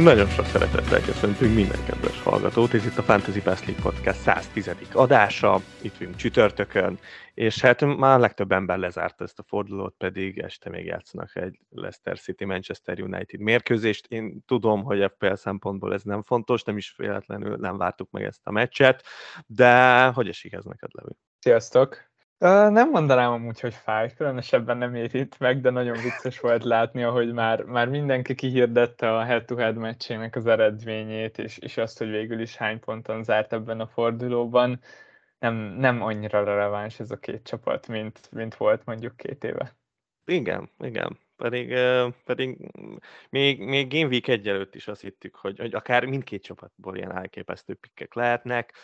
Nagyon sok szeretettel köszöntünk minden kedves hallgatót, ez itt a Fantasy Best League Podcast 110. adása, itt vagyunk csütörtökön, és hát már legtöbb ember lezárta ezt a fordulót, pedig este még játszanak egy Leicester City Manchester United mérkőzést. Én tudom, hogy FPL szempontból ez nem fontos, nem is véletlenül nem vártuk meg ezt a meccset, de hogy esik ez neked, Levi? Sziasztok! Nem mondanám amúgy, hogy fáj, különösebben nem érít meg, de nagyon vicces volt látni, ahogy már, már mindenki kihirdette a head-to-head meccsének az eredményét, és, és azt, hogy végül is hány ponton zárt ebben a fordulóban. Nem, nem annyira releváns ez a két csapat, mint, mint volt mondjuk két éve. Igen, igen pedig, pedig még, még Game Week egy előtt is azt hittük, hogy, hogy akár mindkét csapatból ilyen elképesztő pikkek lehetnek,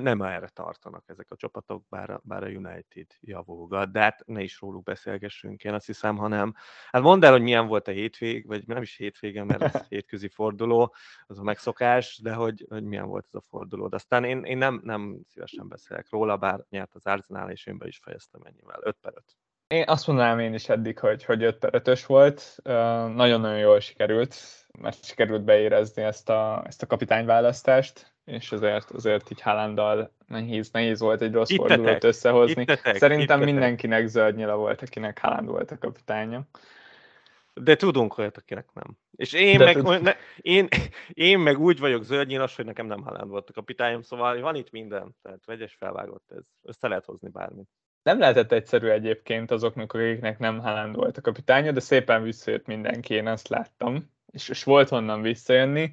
nem erre tartanak ezek a csapatok, bár a, bár a United javulgat, de hát ne is róluk beszélgessünk, én azt hiszem, hanem hát mondd el, hogy milyen volt a hétvég, vagy nem is hétvége, mert ez hétközi forduló, az a megszokás, de hogy, hogy milyen volt ez a forduló. De aztán én, én nem, nem szívesen beszélek róla, bár nyert az Arsenal, és én be is fejeztem ennyivel, 5 per 5. Én azt mondanám én is eddig, hogy, hogy 5 5 volt. Nagyon-nagyon jól sikerült, mert sikerült beérezni ezt a, ezt a kapitányválasztást, és azért, azért így Haalanddal nehéz, nehéz volt egy rossz Ittetek. fordulót összehozni. Ittetek. Szerintem Ittetek. mindenkinek zöld nyila volt, akinek Haaland volt a kapitánya. De tudunk olyat, akinek nem. És én, meg, tud... ne, én, én meg úgy vagyok zöldnyilas, hogy nekem nem Haaland volt a kapitányom, szóval van itt minden, tehát vegyes felvágott ez. Össze lehet hozni bármit. Nem lehetett egyszerű egyébként azoknak, akiknek nem Haaland volt a kapitánya, de szépen visszajött mindenki, én ezt láttam, és, és volt honnan visszajönni.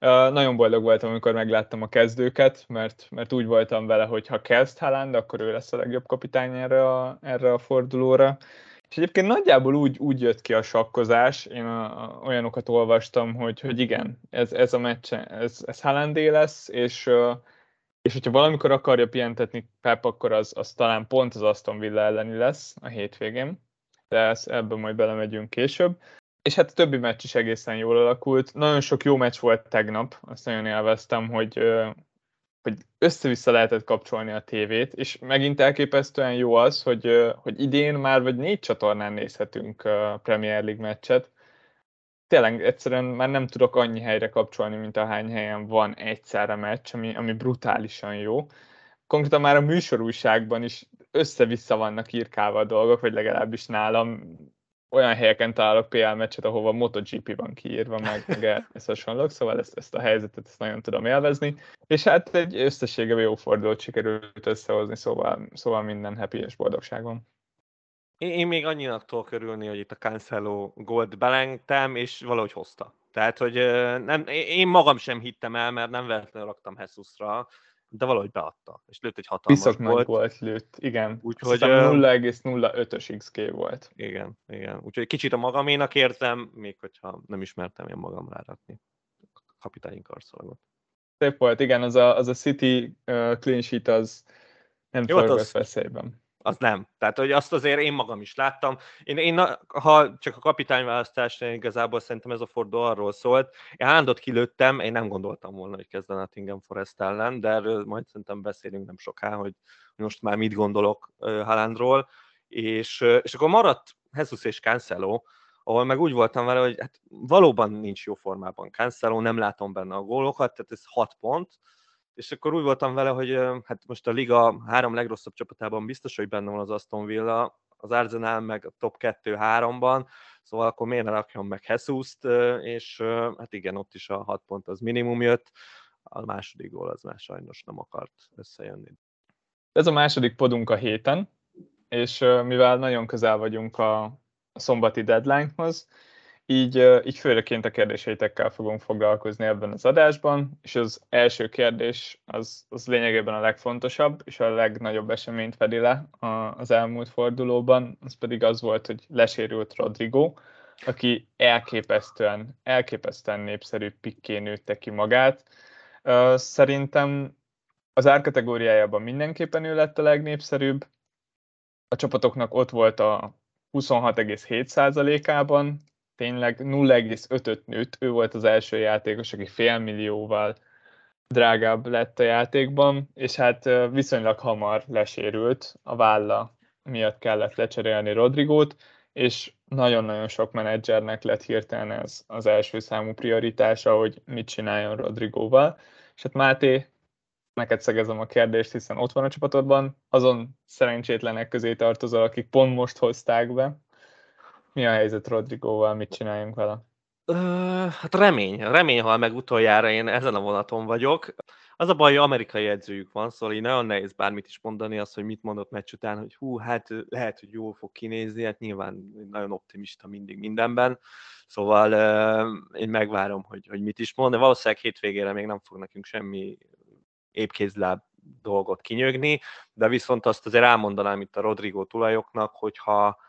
Uh, nagyon boldog voltam, amikor megláttam a kezdőket, mert, mert úgy voltam vele, hogy ha kezd Haaland, akkor ő lesz a legjobb kapitány erre a, erre a fordulóra. És egyébként nagyjából úgy, úgy jött ki a sakkozás, én a, a, olyanokat olvastam, hogy, hogy igen, ez, ez a meccs, ez, ez Haalandé lesz, és uh, és hogyha valamikor akarja pihentetni Pep, akkor az, az talán pont az Aston Villa elleni lesz a hétvégén, de ezt, ebben majd belemegyünk később. És hát a többi meccs is egészen jól alakult. Nagyon sok jó meccs volt tegnap, azt nagyon élveztem, hogy, hogy össze-vissza lehetett kapcsolni a tévét, és megint elképesztően jó az, hogy, hogy idén már vagy négy csatornán nézhetünk Premier League meccset, tényleg egyszerűen már nem tudok annyi helyre kapcsolni, mint ahány helyen van egyszerre meccs, ami, ami brutálisan jó. Konkrétan már a műsorúságban is össze-vissza vannak írkálva a dolgok, vagy legalábbis nálam olyan helyeken találok PL meccset, ahova MotoGP van kiírva, meg, meg ez hasonlók, szóval ezt, ezt a helyzetet ezt nagyon tudom élvezni. És hát egy összességében jó fordulót sikerült összehozni, szóval, szóval minden happy és boldogság. Én, én még annyinak tudok örülni, hogy itt a Cancelo Gold belengtem, és valahogy hozta. Tehát, hogy nem, én magam sem hittem el, mert nem véletlenül raktam Hesusra, de valahogy beadta, és lőtt egy hatalmas Piszok volt. volt lőtt, igen. Úgyhogy 0,05-ös XG volt. Igen, igen. Úgyhogy kicsit a magaménak érzem, még hogyha nem ismertem én magam rárakni kapitányi karszalagot. Szép volt, igen, az a, az a City uh, clean sheet az nem Jó, hát az, veszélyben az nem. Tehát, hogy azt azért én magam is láttam. Én, én ha csak a kapitányválasztás, igazából szerintem ez a forduló arról szólt. Én Hándot kilőttem, én nem gondoltam volna, hogy kezdene a Tingen Forest ellen, de erről majd szerintem beszélünk nem soká, hogy most már mit gondolok Halandról. És, és akkor maradt Jesus és Cancelo, ahol meg úgy voltam vele, hogy hát valóban nincs jó formában Cancelo, nem látom benne a gólokat, tehát ez 6 pont, és akkor úgy voltam vele, hogy hát most a liga három legrosszabb csapatában biztos, hogy benne van az Aston Villa, az Arsenal meg a top 2-3-ban, szóval akkor miért ne rakjon meg jesus és hát igen, ott is a 6 pont az minimum jött, a második gól az már sajnos nem akart összejönni. Ez a második podunk a héten, és mivel nagyon közel vagyunk a szombati deadlinehoz, így, így főreként a kérdéseitekkel fogunk foglalkozni ebben az adásban, és az első kérdés az, az lényegében a legfontosabb, és a legnagyobb eseményt fedi le az elmúlt fordulóban, az pedig az volt, hogy lesérült Rodrigo, aki elképesztően, elképesztően népszerű pikké nőtte ki magát. Szerintem az árkategóriájában mindenképpen ő lett a legnépszerűbb, a csapatoknak ott volt a 26,7%-ában, tényleg 0,5-öt nőtt, ő volt az első játékos, aki félmillióval drágább lett a játékban, és hát viszonylag hamar lesérült, a válla miatt kellett lecserélni Rodrigót, és nagyon-nagyon sok menedzsernek lett hirtelen ez az első számú prioritása, hogy mit csináljon Rodrigóval. És hát Máté, neked szegezem a kérdést, hiszen ott van a csapatodban, azon szerencsétlenek közé tartozol, akik pont most hozták be. Mi a helyzet Rodrigóval, mit csináljunk vele? hát remény, remény hal meg utoljára, én ezen a vonaton vagyok. Az a baj, hogy amerikai edzőjük van, szóval így nagyon nehéz bármit is mondani, azt, hogy mit mondott meccs után, hogy hú, hát lehet, hogy jól fog kinézni, hát nyilván nagyon optimista mindig mindenben, szóval uh, én megvárom, hogy, hogy mit is mond, de valószínűleg hétvégére még nem fog nekünk semmi épkézláb dolgot kinyögni, de viszont azt azért elmondanám itt a Rodrigo tulajoknak, hogyha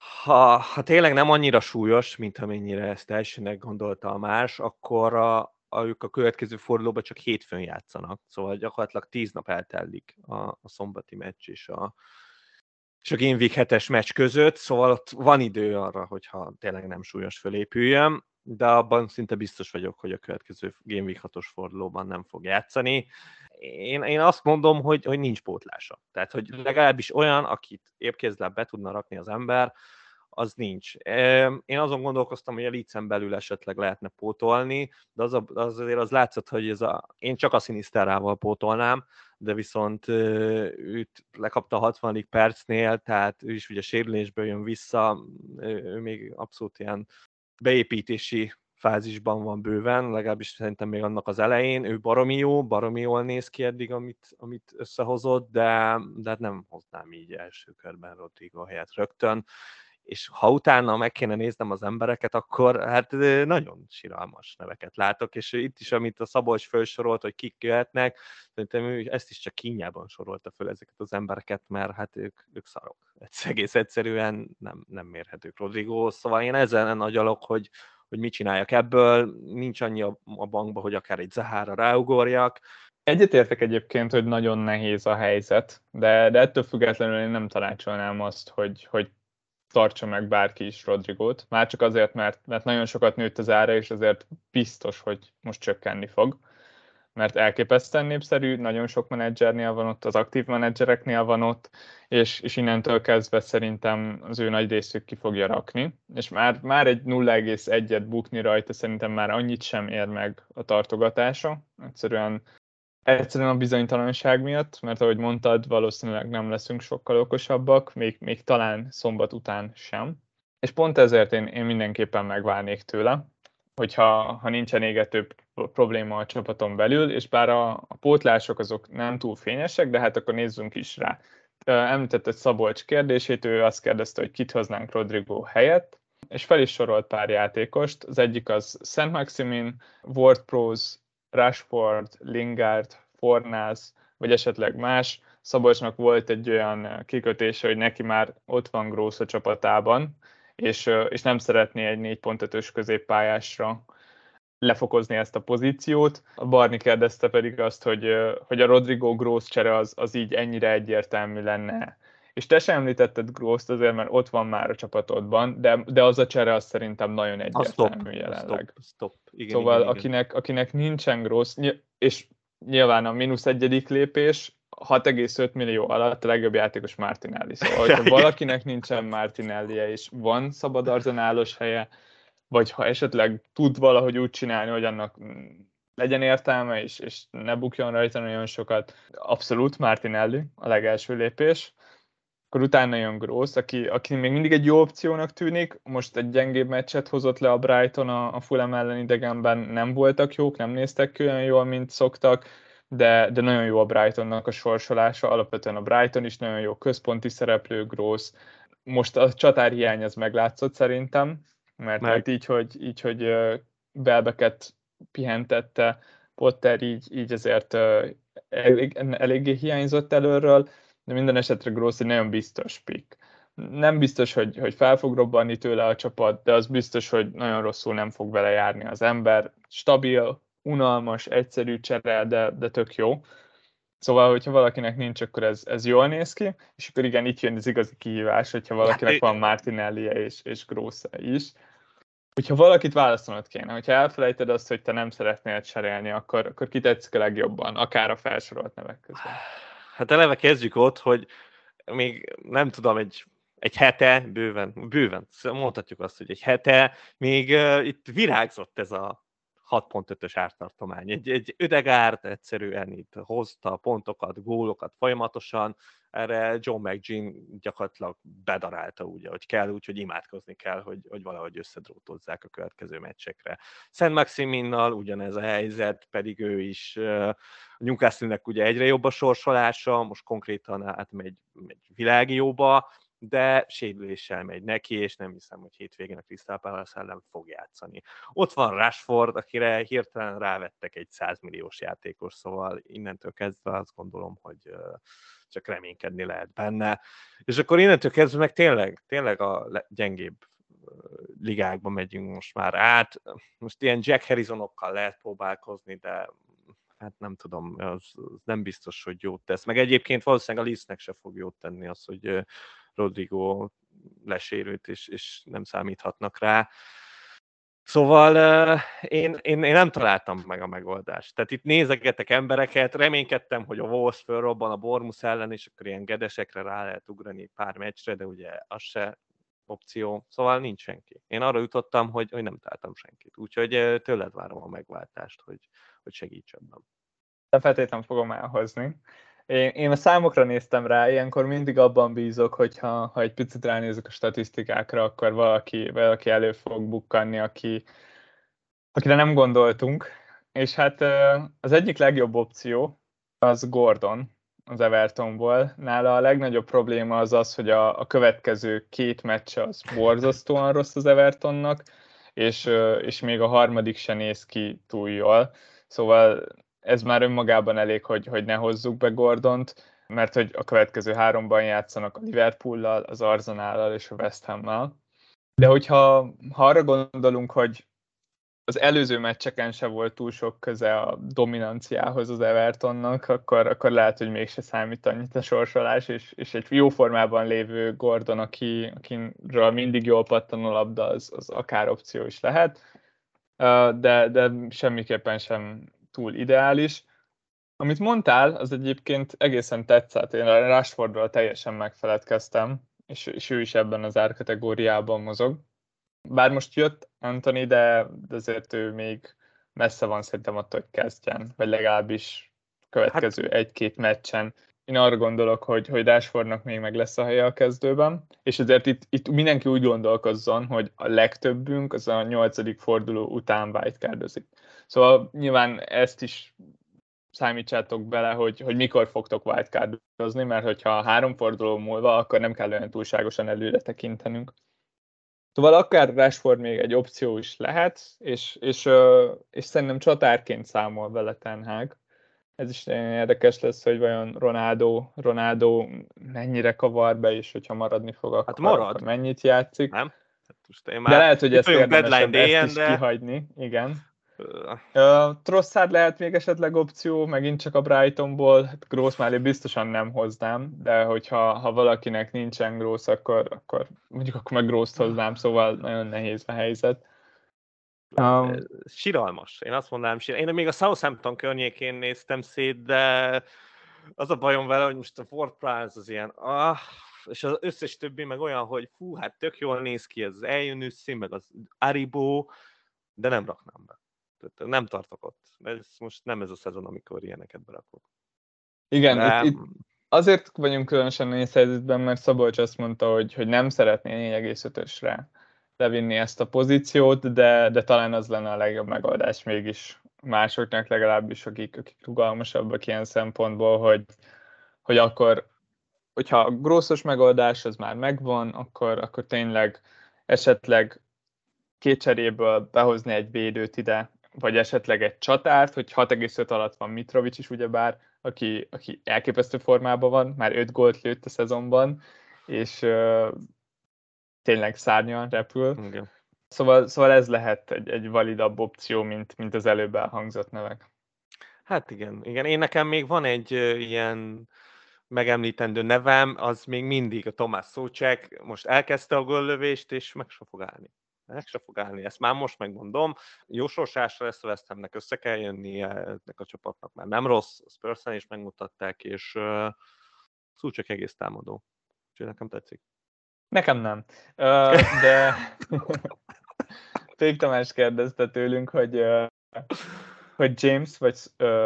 ha, ha tényleg nem annyira súlyos, mint amennyire ezt elsőnek gondolta a más, akkor a, a, ők a következő fordulóban csak hétfőn játszanak, szóval gyakorlatilag tíz nap eltelik a, a szombati meccs és a, és a Game Week 7-es meccs között, szóval ott van idő arra, hogyha tényleg nem súlyos fölépüljön, de abban szinte biztos vagyok, hogy a következő Game Week 6-os fordulóban nem fog játszani. Én, én azt mondom, hogy, hogy nincs pótlása. Tehát, hogy legalábbis olyan, akit épkézláb be tudna rakni az ember, az nincs. Én azon gondolkoztam, hogy a Licen belül esetleg lehetne pótolni, de az, a, az azért az látszott, hogy ez a, én csak a Sinisterával pótolnám, de viszont őt lekapta a 60. percnél, tehát ő is ugye sérülésből jön vissza, ő még abszolút ilyen beépítési fázisban van bőven, legalábbis szerintem még annak az elején. Ő baromi jó, baromi jól néz ki eddig, amit, amit összehozott, de, de hát nem hoznám így első körben Rodrigo helyett rögtön és ha utána meg kéne néznem az embereket, akkor hát nagyon siralmas neveket látok, és itt is, amit a Szabolcs felsorolt, hogy kik jöhetnek, szerintem ő ezt is csak kínjában sorolta föl ezeket az embereket, mert hát ők, ők szarok. Ez egész egyszerűen nem, nem mérhetők Rodrigo, szóval én ezen nagy alok, hogy, hogy mit csináljak ebből, nincs annyi a bankba, hogy akár egy Zahára ráugorjak, Egyetértek egyébként, hogy nagyon nehéz a helyzet, de, de ettől függetlenül én nem tanácsolnám azt, hogy, hogy tartsa meg bárki is Rodrigót, már csak azért, mert, mert nagyon sokat nőtt az ára, és azért biztos, hogy most csökkenni fog, mert elképesztően népszerű, nagyon sok menedzsernél van ott, az aktív menedzsereknél van ott, és, és innentől kezdve szerintem az ő nagy részük ki fogja rakni, és már, már egy 0,1-et bukni rajta szerintem már annyit sem ér meg a tartogatása, egyszerűen Egyszerűen a bizonytalanság miatt, mert ahogy mondtad, valószínűleg nem leszünk sokkal okosabbak, még, még talán szombat után sem. És pont ezért én, én mindenképpen megválnék tőle, hogyha ha nincsen égető probléma a csapaton belül, és bár a, a pótlások azok nem túl fényesek, de hát akkor nézzünk is rá. Említetted Szabolcs kérdését, ő azt kérdezte, hogy kit hoznánk Rodrigo helyett, és fel is sorolt pár játékost. Az egyik az Szent Maximin, Ward Pros, Rashford, Lingard, Fornász, vagy esetleg más. Szabolcsnak volt egy olyan kikötése, hogy neki már ott van Grósz a csapatában, és, és nem szeretné egy 4.5-ös középpályásra lefokozni ezt a pozíciót. A Barni kérdezte pedig azt, hogy, hogy a Rodrigo Gross csere az, az így ennyire egyértelmű lenne. És te sem említetted Gross azért, mert ott van már a csapatodban, de, de az a csere az szerintem nagyon egyértelmű stop, jelenleg. Stop, stop. Igen, szóval igen, igen. Akinek, akinek nincsen Gross, és nyilván a mínusz egyedik lépés, 6,5 millió alatt a legjobb játékos Martinelli. Szóval, hogyha valakinek nincsen martinelli és van szabad arzenálos helye, vagy ha esetleg tud valahogy úgy csinálni, hogy annak legyen értelme, és, és ne bukjon rajta nagyon sokat, abszolút Martinelli a legelső lépés akkor utána jön Gross, aki, aki még mindig egy jó opciónak tűnik, most egy gyengébb meccset hozott le a Brighton a, a Fulham ellen idegenben, nem voltak jók, nem néztek olyan jól, mint szoktak, de, de nagyon jó a Brightonnak a sorsolása, alapvetően a Brighton is nagyon jó központi szereplő, Gross. Most a csatárhiány az meglátszott szerintem, mert Meg. hát így, hogy, így, hogy Belbeket pihentette, Potter így, így ezért elég, eléggé hiányzott előről, de minden esetre Grossi nagyon biztos pick. Nem biztos, hogy, hogy fel fog robbanni tőle a csapat, de az biztos, hogy nagyon rosszul nem fog vele járni az ember. Stabil, unalmas, egyszerű csere, de, de tök jó. Szóval, hogyha valakinek nincs, akkor ez, ez jól néz ki, és akkor igen, itt jön az igazi kihívás, hogyha valakinek van martinelli és, és Grossa is. Hogyha valakit választanod kéne, hogyha elfelejted azt, hogy te nem szeretnél cserélni, akkor, akkor kitetszik a legjobban, akár a felsorolt nevek közben. Hát eleve kezdjük ott, hogy még nem tudom, egy egy hete, bőven, bőven, mondhatjuk azt, hogy egy hete, még uh, itt virágzott ez a 6.5-ös ártartomány. Egy, egy ödegárt egyszerűen itt hozta pontokat, gólokat folyamatosan, erre John McGinn gyakorlatilag bedarálta úgy, hogy kell, úgyhogy imádkozni kell, hogy, hogy valahogy összedrótozzák a következő meccsekre. Szent Maximinnal ugyanez a helyzet, pedig ő is Newcastle-nek ugye egyre jobb a sorsolása, most konkrétan átmegy megy világi de sérüléssel megy neki, és nem hiszem, hogy hétvégén a Crystal Palace ellen fog játszani. Ott van Rashford, akire hirtelen rávettek egy 100 milliós játékos, szóval innentől kezdve azt gondolom, hogy csak reménykedni lehet benne. És akkor innentől kezdve meg tényleg, tényleg a gyengébb ligákba megyünk most már át. Most ilyen Jack Harrisonokkal lehet próbálkozni, de hát nem tudom, az, az nem biztos, hogy jót tesz. Meg egyébként valószínűleg a Lisznek se fog jót tenni az, hogy Rodrigo lesérült, és, és nem számíthatnak rá. Szóval én, én, én nem találtam meg a megoldást. Tehát itt nézegetek embereket, reménykedtem, hogy a Wolves fölrobban a Bormus ellen, és akkor ilyen gedesekre rá lehet ugrani pár meccsre, de ugye az se opció, szóval nincs senki. Én arra jutottam, hogy, hogy nem találtam senkit. Úgyhogy tőled várom a megváltást, hogy, hogy segíts ebben. De feltétlenül fogom elhozni. Én, én a számokra néztem rá, ilyenkor mindig abban bízok, hogyha ha egy picit ránézek a statisztikákra, akkor valaki, valaki elő fog bukkanni, aki, akire nem gondoltunk. És hát az egyik legjobb opció az Gordon az Evertonból. Nála a legnagyobb probléma az az, hogy a, a következő két meccs az borzasztóan rossz az Evertonnak, és, és még a harmadik se néz ki túl jól. Szóval ez már önmagában elég, hogy, hogy ne hozzuk be Gordont, mert hogy a következő háromban játszanak a Liverpoollal, az Arsenállal és a West Hammel. De hogyha ha arra gondolunk, hogy az előző meccseken se volt túl sok köze a dominanciához az Evertonnak, akkor, akkor lehet, hogy mégse számít annyit a sorsolás, és, és egy jó formában lévő Gordon, aki, akiről mindig jól pattan a labda, az, az akár opció is lehet, de, de semmiképpen sem túl ideális. Amit mondtál, az egyébként egészen tetszett. Én a Rashfordról teljesen megfeledkeztem, és, és ő is ebben az árkategóriában mozog. Bár most jött Anthony, de, de azért ő még messze van szerintem attól, hogy kezdjen, vagy legalábbis következő hát... egy-két meccsen. Én arra gondolok, hogy, hogy Rashfordnak még meg lesz a helye a kezdőben, és ezért itt, itt mindenki úgy gondolkozzon, hogy a legtöbbünk az a nyolcadik forduló után wildcardozik. Szóval nyilván ezt is számítsátok bele, hogy, hogy mikor fogtok wildcardozni, mert hogyha három forduló múlva, akkor nem kell olyan túlságosan előre tekintenünk. Szóval akár Rashford még egy opció is lehet, és, és, és szerintem csatárként számol vele Ten Hag. Ez is érdekes lesz, hogy vajon Ronaldo, Ronaldo mennyire kavar be, és hogyha maradni fog, akkor, hát marad. akkor mennyit játszik. Nem? Hát most én már de lehet, hogy ezt érdemes ezt is de... kihagyni. Igen. Uh, lehet még esetleg opció, megint csak a Brightonból, hát Gross mellé biztosan nem hoznám, de hogyha ha valakinek nincsen Gross, akkor, akkor mondjuk akkor meg Gross hoznám, szóval nagyon nehéz a helyzet. Um, siralmas, én azt mondanám, siralmas. Én még a Southampton környékén néztem szét, de az a bajom vele, hogy most a Ford Price az ilyen, ah, és az összes többi meg olyan, hogy fú, hát tök jól néz ki ez az Eljönüsszi, meg az Aribo, de nem raknám be. Tehát nem tartok ott. Ez most nem ez a szezon, amikor ilyeneket berakok. Igen, De... itt, itt azért vagyunk különösen nehéz helyzetben, mert Szabolcs azt mondta, hogy, hogy nem szeretné 4,5-ösre levinni ezt a pozíciót, de, de talán az lenne a legjobb megoldás mégis másoknak legalábbis, akik, akik rugalmasabbak ilyen szempontból, hogy, hogy akkor, hogyha a grosszos megoldás az már megvan, akkor, akkor tényleg esetleg két cseréből behozni egy védőt ide, vagy esetleg egy csatárt, hogy 6,5 alatt van Mitrovic is ugyebár, aki, aki elképesztő formában van, már 5 gólt lőtt a szezonban, és tényleg szárnyan repül. Igen. Szóval, szóval ez lehet egy, egy validabb opció, mint, mint az előbb elhangzott nevek. Hát igen, igen. Én nekem még van egy ilyen megemlítendő nevem, az még mindig a Tomás Szócsek, most elkezdte a göllövést, és meg sem fog állni meg se fog állni, ezt már most megmondom. Jó sorsásra West Hamnek össze kell jönnie, ennek a csapatnak már nem rossz, a spurs is megmutatták, és uh, szó csak egész támadó. Úgyhogy nekem tetszik. Nekem nem. De Pék Tamás kérdezte tőlünk, hogy, hogy James vagy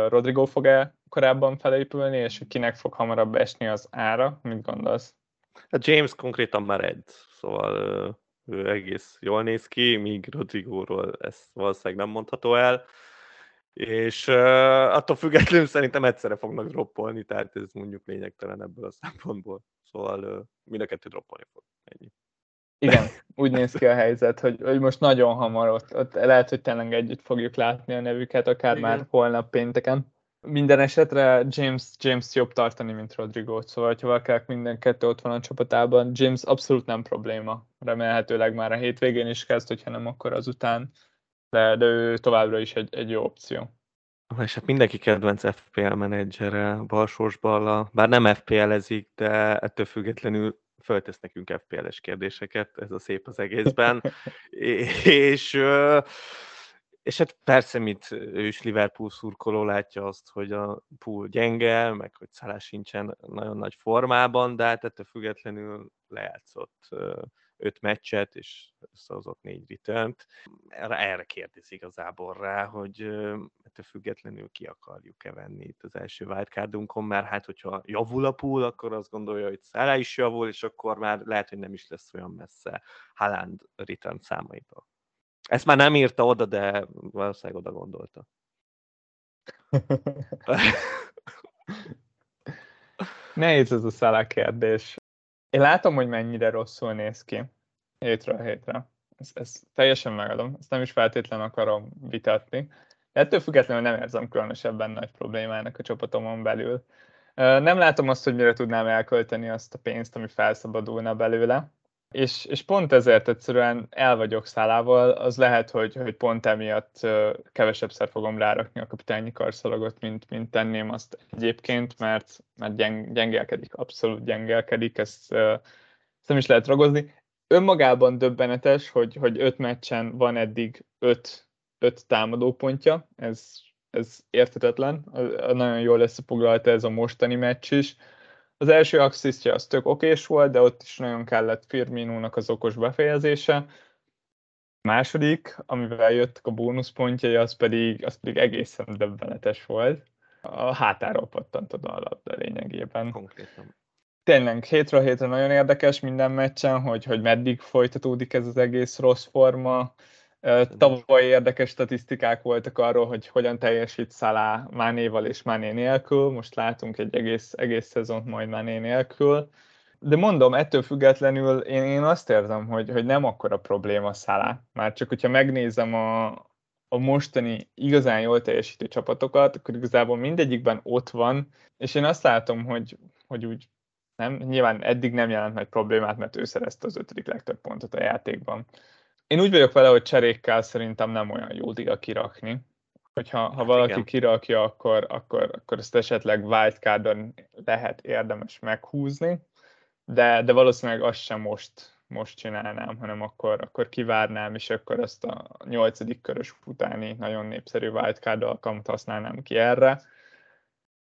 Rodrigo fog-e korábban felépülni, és hogy kinek fog hamarabb esni az ára. Mit gondolsz? A hát James konkrétan már egy, szóval ő egész jól néz ki, míg Rodrigóról ezt valószínűleg nem mondható el. És uh, attól függetlenül szerintem egyszerre fognak droppolni, tehát ez mondjuk lényegtelen ebből a szempontból. Szóval uh, mind a kettő droppolni fog. Ennyi. Igen, úgy néz ki a helyzet, hogy, hogy most nagyon hamar ott, ott lehet, hogy tényleg együtt fogjuk látni a nevüket, akár Igen. már holnap pénteken. Minden esetre James, James jobb tartani, mint Rodrigo, szóval ha valakinek minden kettő ott van a csapatában, James abszolút nem probléma. Remélhetőleg már a hétvégén is kezd, hogyha nem, akkor azután, de, de ő továbbra is egy, egy jó opció. És hát mindenki kedvenc FPL menedzsere, Balsós Balla, bár nem FPL-ezik, de ettől függetlenül föltesz nekünk FPL-es kérdéseket, ez a szép az egészben. és, és hát persze, mint ő is Liverpool szurkoló látja azt, hogy a pool gyenge, meg hogy Szalás sincsen nagyon nagy formában, de hát ettől függetlenül lejátszott öt meccset, és összehozott négy return Erre, erre kérdez igazából rá, hogy ettől függetlenül ki akarjuk-e venni itt az első wildcardunkon, mert hát hogyha javul a pool, akkor azt gondolja, hogy Szára is javul, és akkor már lehet, hogy nem is lesz olyan messze Haaland return számaitól. Ezt már nem írta oda, de valószínűleg oda gondolta. Nehéz ez a szállá kérdés. Én látom, hogy mennyire rosszul néz ki hétről hétre. Ezt, ezt teljesen megadom, ezt nem is feltétlenül akarom vitatni. De ettől függetlenül nem érzem különösebben nagy problémának a csapatomon belül. Nem látom azt, hogy mire tudnám elkölteni azt a pénzt, ami felszabadulna belőle. És, és pont ezért egyszerűen el vagyok szálával, az lehet, hogy, hogy pont emiatt kevesebbszer fogom rárakni a kapitányi karszalagot, mint, mint tenném azt egyébként, mert, mert gyeng, gyengelkedik, abszolút gyengelkedik, ezt, ezt nem is lehet ragozni. Önmagában döbbenetes, hogy, hogy öt meccsen van eddig öt, öt támadópontja, ez, ez értetetlen, nagyon jól összefoglalta ez a mostani meccs is, az első asszisztja az tök okés volt, de ott is nagyon kellett Firminónak az okos befejezése. A második, amivel jöttek a bónuszpontjai, az pedig, az pedig egészen döbbenetes volt. A hátáról pattant oda a labda lényegében. Konkrétan. Tényleg, hétről hétre nagyon érdekes minden meccsen, hogy, hogy meddig folytatódik ez az egész rossz forma. Tavaly érdekes statisztikák voltak arról, hogy hogyan teljesít Szalá Mánéval és Máné nélkül. Most látunk egy egész, egész szezont majd Máné nélkül. De mondom, ettől függetlenül én, én azt érzem, hogy, hogy nem akkora probléma Szalá. Már csak hogyha megnézem a, a mostani igazán jól teljesítő csapatokat, akkor igazából mindegyikben ott van, és én azt látom, hogy, hogy úgy nem, nyilván eddig nem jelent nagy problémát, mert ő szerezte az ötödik legtöbb pontot a játékban én úgy vagyok vele, hogy cserékkel szerintem nem olyan jó diga kirakni. Hogyha ha hát valaki Igen. kirakja, akkor, akkor, akkor ezt esetleg wildcardon lehet érdemes meghúzni, de, de valószínűleg azt sem most, most csinálnám, hanem akkor, akkor kivárnám, és akkor ezt a nyolcadik körös utáni nagyon népszerű wildcard alkalmat használnám ki erre.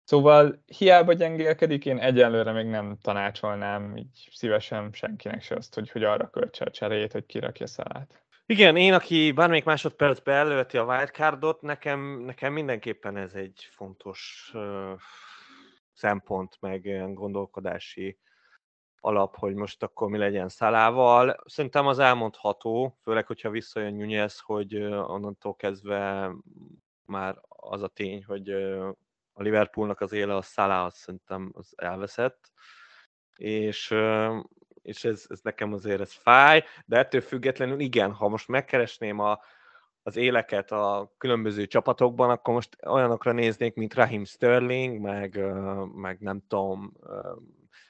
Szóval hiába gyengélkedik, én egyelőre még nem tanácsolnám így szívesen senkinek se azt, hogy, hogy arra költse a cserét, hogy kirakja szalát. Igen, én, aki bármelyik másodpercbe előtti a wildcardot, nekem, nekem mindenképpen ez egy fontos uh, szempont, meg gondolkodási alap, hogy most akkor mi legyen Szalával. Szerintem az elmondható, főleg, hogyha visszajön Nunez, hogy onnantól kezdve már az a tény, hogy a Liverpoolnak az éle a Salah, azt szerintem az elveszett, és, és ez, ez nekem azért ez fáj, de ettől függetlenül igen, ha most megkeresném a, az éleket a különböző csapatokban, akkor most olyanokra néznék, mint Raheem Sterling, meg, meg nem tudom,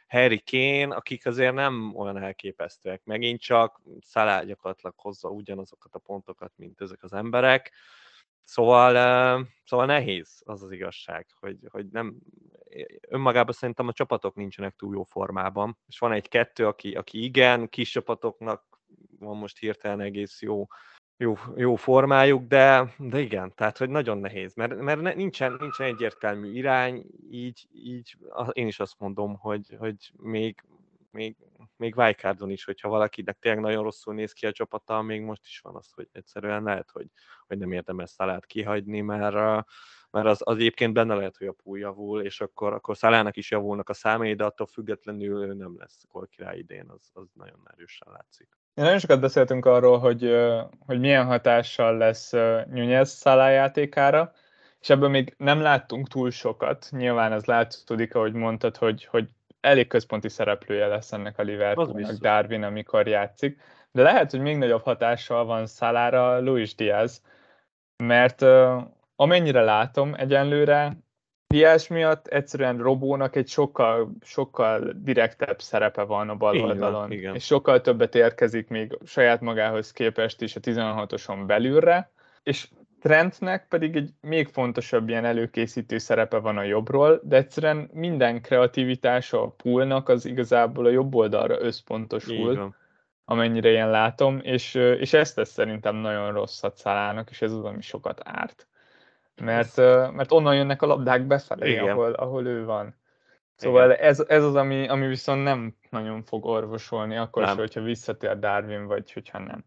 Harry Kane, akik azért nem olyan elképesztőek. Megint csak Salah gyakorlatilag hozza ugyanazokat a pontokat, mint ezek az emberek, Szóval, szóval nehéz az az igazság, hogy, hogy nem, önmagában szerintem a csapatok nincsenek túl jó formában, és van egy-kettő, aki, aki igen, kis csapatoknak van most hirtelen egész jó, jó, jó formájuk, de, de igen, tehát hogy nagyon nehéz, mert, mert nincsen, nincsen egyértelmű irány, így, így én is azt mondom, hogy, hogy még, még még Wildcardon is, hogyha valakinek tényleg nagyon rosszul néz ki a csapata, még most is van az, hogy egyszerűen lehet, hogy, hogy nem érdemes Szalát kihagyni, mert, mert az, az egyébként benne lehet, hogy a púl javul, és akkor, akkor Szalának is javulnak a számai, de attól függetlenül ő nem lesz király idén, az, az nagyon erősen látszik. Nagyon sokat beszéltünk arról, hogy, hogy milyen hatással lesz Nunez Szalá játékára, és ebből még nem láttunk túl sokat. Nyilván ez látszódik, ahogy mondtad, hogy, hogy elég központi szereplője lesz ennek a Liverpoolnak Darwin, amikor játszik. De lehet, hogy még nagyobb hatással van Szalára Luis Diaz, mert uh, amennyire látom egyenlőre, Diaz miatt egyszerűen Robónak egy sokkal, sokkal direktebb szerepe van a bal oldalon, igen. és sokkal többet érkezik még saját magához képest is a 16-oson belülre, és Trentnek pedig egy még fontosabb ilyen előkészítő szerepe van a jobbról, de egyszerűen minden kreativitása a poolnak az igazából a jobb oldalra összpontosul, amennyire én látom, és, és ezt tesz szerintem nagyon rosszat Szalának, és ez az, ami sokat árt. Mert, mert onnan jönnek a labdák befelé, ahol, ahol ő van. Szóval ez, ez az, ami, ami viszont nem nagyon fog orvosolni, akkor nem. sem, hogyha visszatér Darwin, vagy hogyha nem.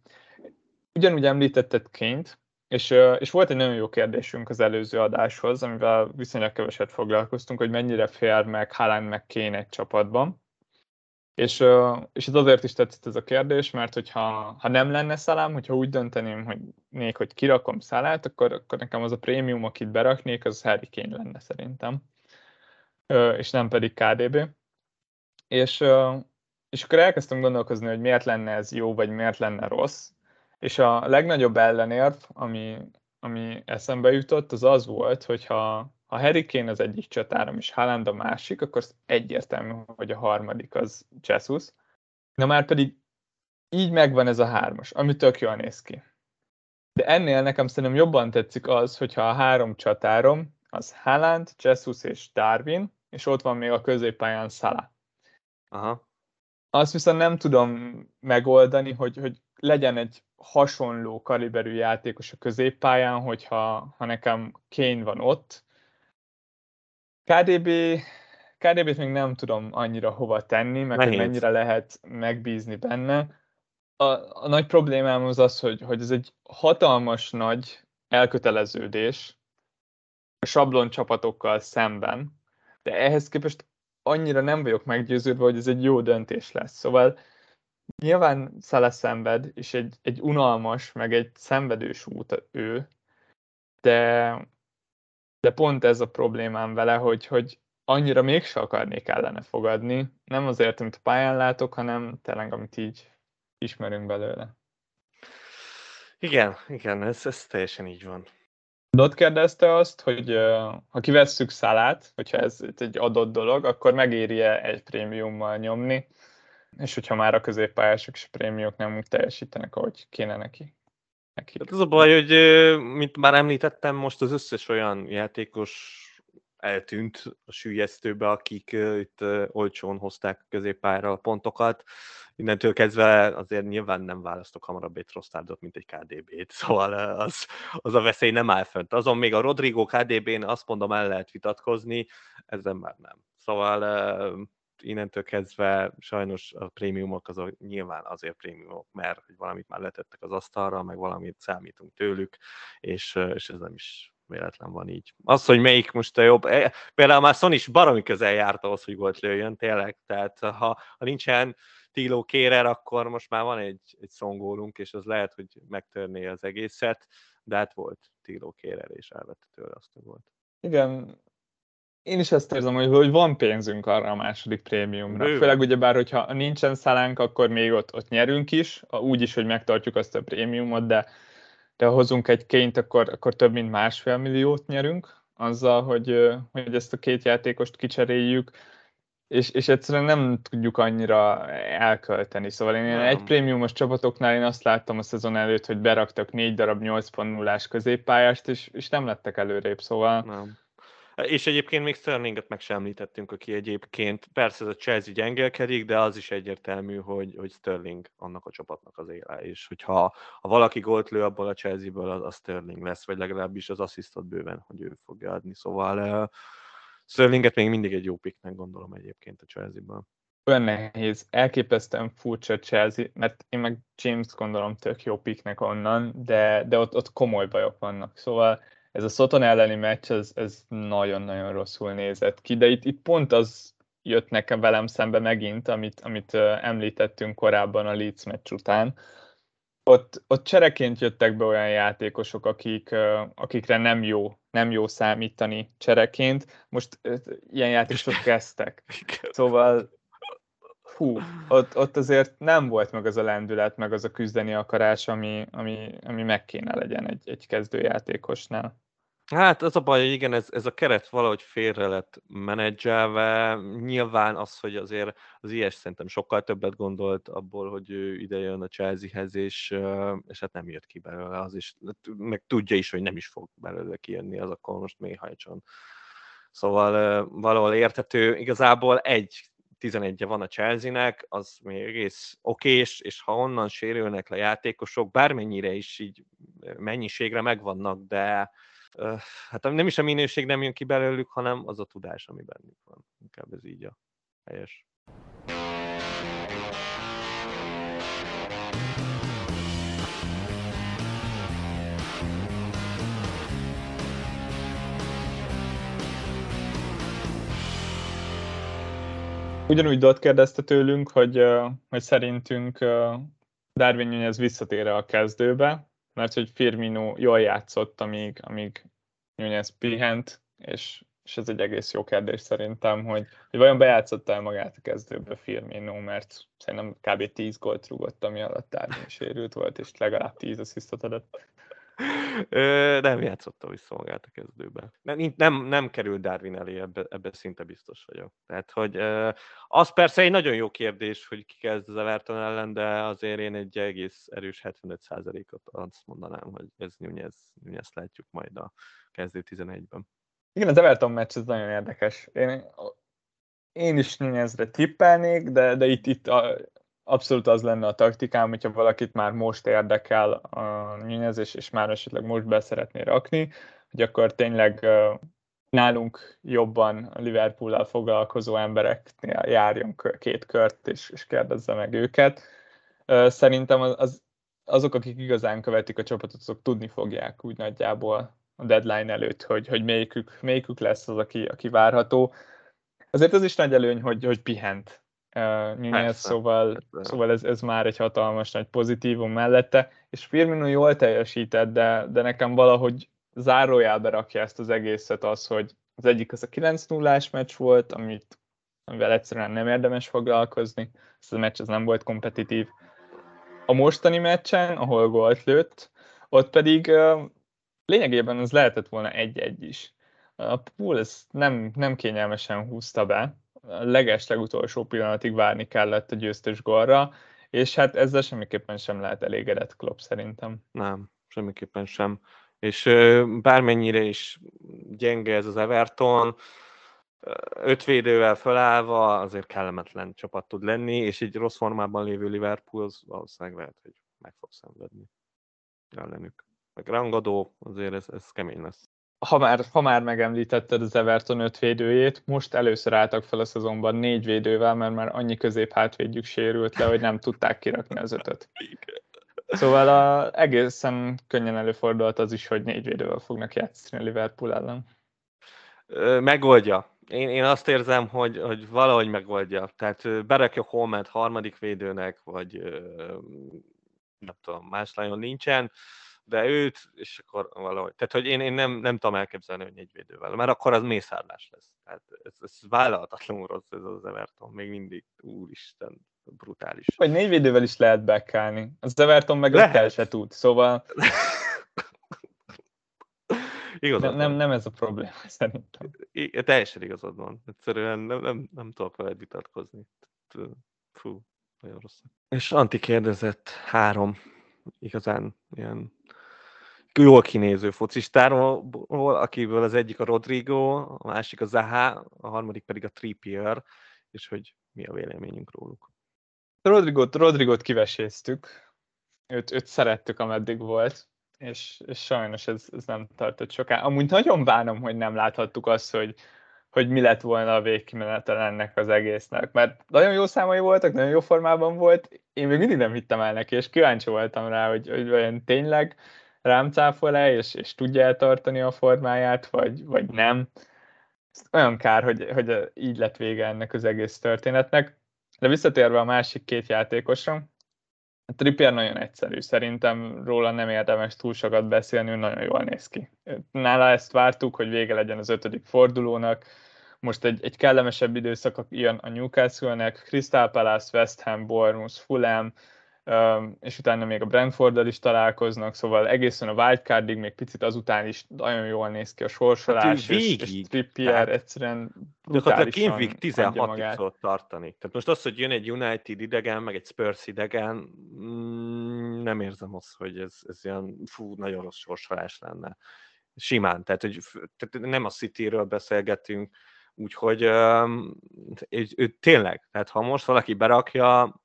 Ugyanúgy említetted Ként, és, és volt egy nagyon jó kérdésünk az előző adáshoz, amivel viszonylag keveset foglalkoztunk, hogy mennyire fér meg Haaland meg Kane egy csapatban. És, és ez azért is tetszett ez a kérdés, mert hogyha ha nem lenne szalám, hogyha úgy dönteném, hogy még, hogy kirakom szalát, akkor, akkor nekem az a prémium, akit beraknék, az Harry Kane lenne szerintem, és nem pedig KDB. És, és akkor elkezdtem gondolkozni, hogy miért lenne ez jó, vagy miért lenne rossz, és a legnagyobb ellenérv, ami, ami eszembe jutott, az az volt, hogy ha, ha Harry Kane az egyik csatárom, és Haaland a másik, akkor egyértelmű, hogy a harmadik az Jesus. Na már pedig így megvan ez a hármas, ami tök jól néz ki. De ennél nekem szerintem jobban tetszik az, hogyha a három csatárom az Haaland, Jesus és Darwin, és ott van még a középpályán Salah. Aha. Azt viszont nem tudom megoldani, hogy, hogy legyen egy hasonló kaliberű játékos a középpályán, hogyha ha nekem Kane van ott. KDB, KDB-t még nem tudom annyira hova tenni, meg hogy mennyire lehet megbízni benne. A, a nagy problémám az az, hogy, hogy ez egy hatalmas nagy elköteleződés a sablon csapatokkal szemben, de ehhez képest annyira nem vagyok meggyőződve, hogy ez egy jó döntés lesz. Szóval nyilván Szele szenved, és egy, egy unalmas, meg egy szenvedős út ő, de, de pont ez a problémám vele, hogy, hogy annyira mégse akarnék ellene fogadni, nem azért, amit a pályán látok, hanem tényleg, amit így ismerünk belőle. Igen, igen, ez, ez teljesen így van. Dot kérdezte azt, hogy ha kivesszük szalát, hogyha ez egy adott dolog, akkor megéri-e egy prémiummal nyomni, és hogyha már a középpályások és a prémiók nem úgy teljesítenek, ahogy kéne neki. neki. Hát az a baj, hogy mint már említettem, most az összes olyan játékos eltűnt a sülyeztőbe, akik itt olcsón hozták középpályára a pontokat. Innentől kezdve azért nyilván nem választok hamarabb egy Trosztárdot, mint egy KDB-t, szóval az, az a veszély nem áll fönt. Azon még a Rodrigo KDB-n azt mondom el lehet vitatkozni, ezen már nem. Szóval innentől kezdve sajnos a prémiumok azok nyilván azért prémiumok, mert hogy valamit már letettek az asztalra, meg valamit számítunk tőlük, és, és ez nem is véletlen van így. Az, hogy melyik most a jobb, e, például már Son is baromi közel járt ahhoz, hogy volt lőjön, tényleg, tehát ha, ha nincsen Tilo Kérer, akkor most már van egy, egy szongólunk, és az lehet, hogy megtörné az egészet, de hát volt Tilo Kérer, és elvette tőle azt, hogy volt. Igen, én is ezt érzem, hogy, hogy van pénzünk arra a második prémiumra. Bő. Főleg ugyebár, hogyha nincsen szalánk, akkor még ott, ott nyerünk is, úgy is, hogy megtartjuk azt a prémiumot, de, de ha hozunk egy ként, akkor, akkor több mint másfél milliót nyerünk azzal, hogy, hogy ezt a két játékost kicseréljük, és, és egyszerűen nem tudjuk annyira elkölteni. Szóval én nem. egy prémiumos csapatoknál én azt láttam a szezon előtt, hogy beraktak négy darab 8.0-ás középpályást, és, és nem lettek előrébb, szóval... Nem és egyébként még Sterlinget meg sem említettünk, aki egyébként persze ez a Chelsea gyengélkedik, de az is egyértelmű, hogy, hogy Sterling annak a csapatnak az éle, és hogyha ha valaki gólt lő abból a Chelsea-ből, az, az Sterling lesz, vagy legalábbis az asszisztot bőven, hogy ő fogja adni. Szóval uh, Sterlinget még mindig egy jó picknek gondolom egyébként a Chelsea-ből. olyan nehéz, elképesztően furcsa Chelsea, mert én meg James gondolom tök jó piknek onnan, de, de ott, ott komoly bajok vannak. Szóval ez a Soton elleni meccs, ez, ez nagyon-nagyon rosszul nézett ki, de itt, itt pont az jött nekem velem szembe megint, amit, amit említettünk korábban a Leeds meccs után. Ott, ott csereként jöttek be olyan játékosok, akik, akikre nem jó, nem jó számítani csereként. Most ilyen játékosok kezdtek. Szóval hú, ott, ott azért nem volt meg az a lendület, meg az a küzdeni akarás, ami, ami, ami meg kéne legyen egy, egy kezdőjátékosnál. Hát az a baj, hogy igen, ez, ez a keret valahogy félre lett menedzselve. Nyilván az, hogy azért az ilyes szerintem sokkal többet gondolt abból, hogy ő ide jön a Chelseahez, és, és hát nem jött ki belőle az is. Meg tudja is, hogy nem is fog belőle kijönni, az akkor most mély hajtson. Szóval valahol értető. Igazából egy 11 van a Chelsea-nek, az még egész okés, és ha onnan sérülnek le játékosok, bármennyire is így mennyiségre megvannak, de hát nem is a minőség nem jön ki belőlük, hanem az a tudás, ami bennük van. Inkább ez így a helyes. Ugyanúgy Dot kérdezte tőlünk, hogy, hogy szerintünk Darwin Nunez visszatér a kezdőbe, mert hogy Firmino jól játszott, amíg, amíg Nunez pihent, és, és ez egy egész jó kérdés szerintem, hogy, hogy vajon bejátszotta el magát a kezdőbe Firmino, mert szerintem kb. 10 gólt rúgott, ami alatt sérült volt, és legalább 10 asszisztot adott. Nem játszotta vissza magát a kezdőbe. Nem, nem, nem került Darwin elé, ebbe, ebbe szinte biztos vagyok. Tehát, hogy az persze egy nagyon jó kérdés, hogy ki kezd az Everton ellen, de azért én egy egész erős 75%-ot azt mondanám, hogy ez Nunez, Nunez látjuk majd a kezdő 11-ben. Igen, az Everton meccs ez nagyon érdekes. Én, én is Nunezre tippelnék, de, de itt, itt a, abszolút az lenne a taktikám, hogyha valakit már most érdekel a Nunez, és, és már esetleg most be szeretné rakni, hogy akkor tényleg nálunk jobban a Liverpool-al foglalkozó embereknél járjon két kört, és, és kérdezze meg őket. Szerintem az, azok, akik igazán követik a csapatot, azok tudni fogják úgy nagyjából a deadline előtt, hogy, hogy melyikük, melyikük lesz az, aki, aki várható. Azért az is nagy előny, hogy, hogy pihent uh, szóval, szóval ez, ez már egy hatalmas nagy pozitívum mellette, és Firmino jól teljesített, de, de nekem valahogy zárójelbe rakja ezt az egészet az, hogy az egyik az a 9 0 meccs volt, amit, amivel egyszerűen nem érdemes foglalkozni, ez a meccs az nem volt kompetitív. A mostani meccsen, ahol gólt lőtt, ott pedig uh, lényegében az lehetett volna egy-egy is. A pool ezt nem, nem kényelmesen húzta be, leges legutolsó pillanatig várni kellett a győztes golra, és hát ezzel semmiképpen sem lehet elégedett Klopp szerintem. Nem, semmiképpen sem. És bármennyire is gyenge ez az Everton, öt védővel felállva azért kellemetlen csapat tud lenni, és egy rossz formában lévő Liverpool az valószínűleg lehet, hogy meg fog szenvedni ellenük. Meg rangadó, azért ez, ez kemény lesz ha már, ha már megemlítetted az Everton öt védőjét, most először álltak fel a szezonban négy védővel, mert már annyi közép hátvédjük sérült le, hogy nem tudták kirakni az ötöt. Szóval a, egészen könnyen előfordult az is, hogy négy védővel fognak játszani a Liverpool ellen. Megoldja. Én, én azt érzem, hogy, hogy valahogy megoldja. Tehát berakja Holmet harmadik védőnek, vagy nem tudom, más nagyon nincsen de őt, és akkor valahogy. Tehát, hogy én, én nem, nem tudom elképzelni, hogy egy védővel, mert akkor az mészárlás lesz. Tehát ez, ez vállalhatatlanul rossz ez az Everton, még mindig, úristen, brutális. Vagy négy védővel is lehet bekelni. Az Everton meg lehet. se tud, szóval... Igazad nem, nem, nem ez a probléma, szerintem. I, teljesen igazad van. Egyszerűen nem, nem, nem tudok veled vitatkozni. Fú, nagyon rossz. És Anti kérdezett három igazán ilyen jól kinéző focistáról, akiből az egyik a Rodrigo, a másik a Zaha, a harmadik pedig a Trippier, és hogy mi a véleményünk róluk. Rodrigot, Rodrigot kiveséztük, őt, őt szerettük, ameddig volt, és, és sajnos ez, ez nem tartott soká. Amúgy nagyon bánom, hogy nem láthattuk azt, hogy, hogy mi lett volna a végkimenetel ennek az egésznek. Mert nagyon jó számai voltak, nagyon jó formában volt, én még mindig nem hittem el neki, és kíváncsi voltam rá, hogy, hogy olyan tényleg rám cáfol-e, és, és tudja eltartani a formáját, vagy, vagy nem. Olyan kár, hogy, hogy így lett vége ennek az egész történetnek. De visszatérve a másik két játékosra, a Trippier nagyon egyszerű, szerintem róla nem érdemes túl sokat beszélni, ő nagyon jól néz ki. Nála ezt vártuk, hogy vége legyen az ötödik fordulónak, most egy, egy kellemesebb időszak jön a Newcastle-nek, Crystal Palace, West Ham, Bournemouth, Fulham, és utána még a Brentforddal is találkoznak, szóval egészen a wildcardig, még picit azután is nagyon jól néz ki a sorsolás, hát végig, és, és Trippier tehát, egyszerűen brutálisan Game 16-ig tudott tartani. Tehát most az, hogy jön egy United idegen, meg egy Spurs idegen, mm, nem érzem azt, hogy ez, ez ilyen fú, nagyon rossz sorsolás lenne. Simán, tehát, hogy, tehát nem a City-ről beszélgetünk, úgyhogy ő, ő, tényleg, tehát ha most valaki berakja,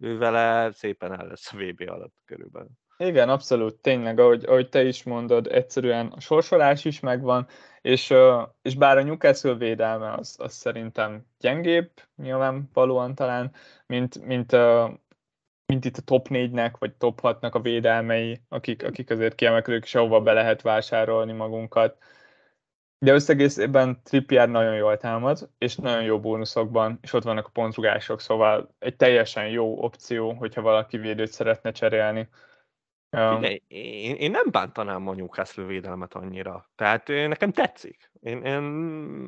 ő vele szépen el lesz a VB alatt körülbelül. Igen, abszolút, tényleg, ahogy, ahogy te is mondod, egyszerűen a sorsolás is megvan, és, és bár a Newcastle védelme az, az szerintem gyengébb, nyilván valóan talán, mint, mint, mint itt a top 4-nek, vagy top 6-nak a védelmei, akik, akik azért kiemelkedők, és ahova be lehet vásárolni magunkat. De összegészében Trippier nagyon jól támad, és nagyon jó bónuszokban, és ott vannak a pontrugások, szóval egy teljesen jó opció, hogyha valaki védőt szeretne cserélni. Figyelj, én, én nem bántanám a Newcastle védelmet annyira. Tehát nekem tetszik. Én, én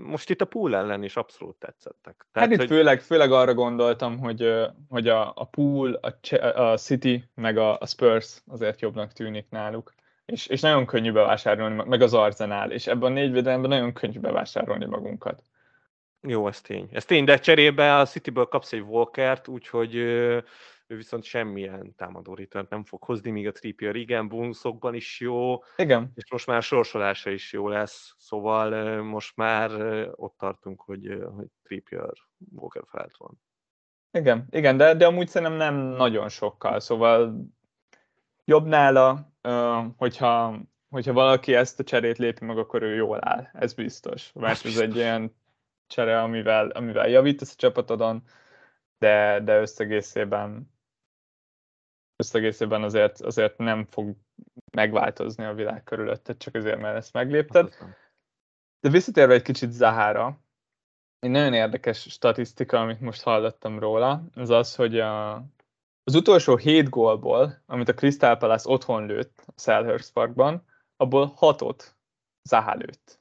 most itt a pool ellen is abszolút tetszettek. Tehát, hát itt hogy... főleg, főleg arra gondoltam, hogy, hogy a, a pool, a, a City, meg a, a Spurs azért jobbnak tűnik náluk és, és nagyon könnyű bevásárolni, meg az Arzenál, és ebben a négy védelemben nagyon könnyű bevásárolni magunkat. Jó, ez tény. Ez tény, de cserébe a Cityből kapsz egy Walkert, úgyhogy ő viszont semmilyen támadó return nem fog hozni, míg a Trippier igen, bónuszokban is jó, igen. és most már sorsolása is jó lesz, szóval most már ott tartunk, hogy, hogy Trippier Walker felett van. Igen, igen, de, de amúgy szerintem nem nagyon sokkal, szóval jobb nála, hogyha, hogyha valaki ezt a cserét lépi meg, akkor ő jól áll, ez biztos. Mert ez egy olyan csere, amivel, amivel javítasz a csapatodon, de, de összegészében összegészében azért, azért nem fog megváltozni a világ körülötted, csak azért, mert ezt meglépted. De visszatérve egy kicsit Zahára, egy nagyon érdekes statisztika, amit most hallottam róla, az az, hogy a, az utolsó hét gólból, amit a Crystal Palace otthon lőtt a Selhurst Parkban, abból hatot Zaha lőtt.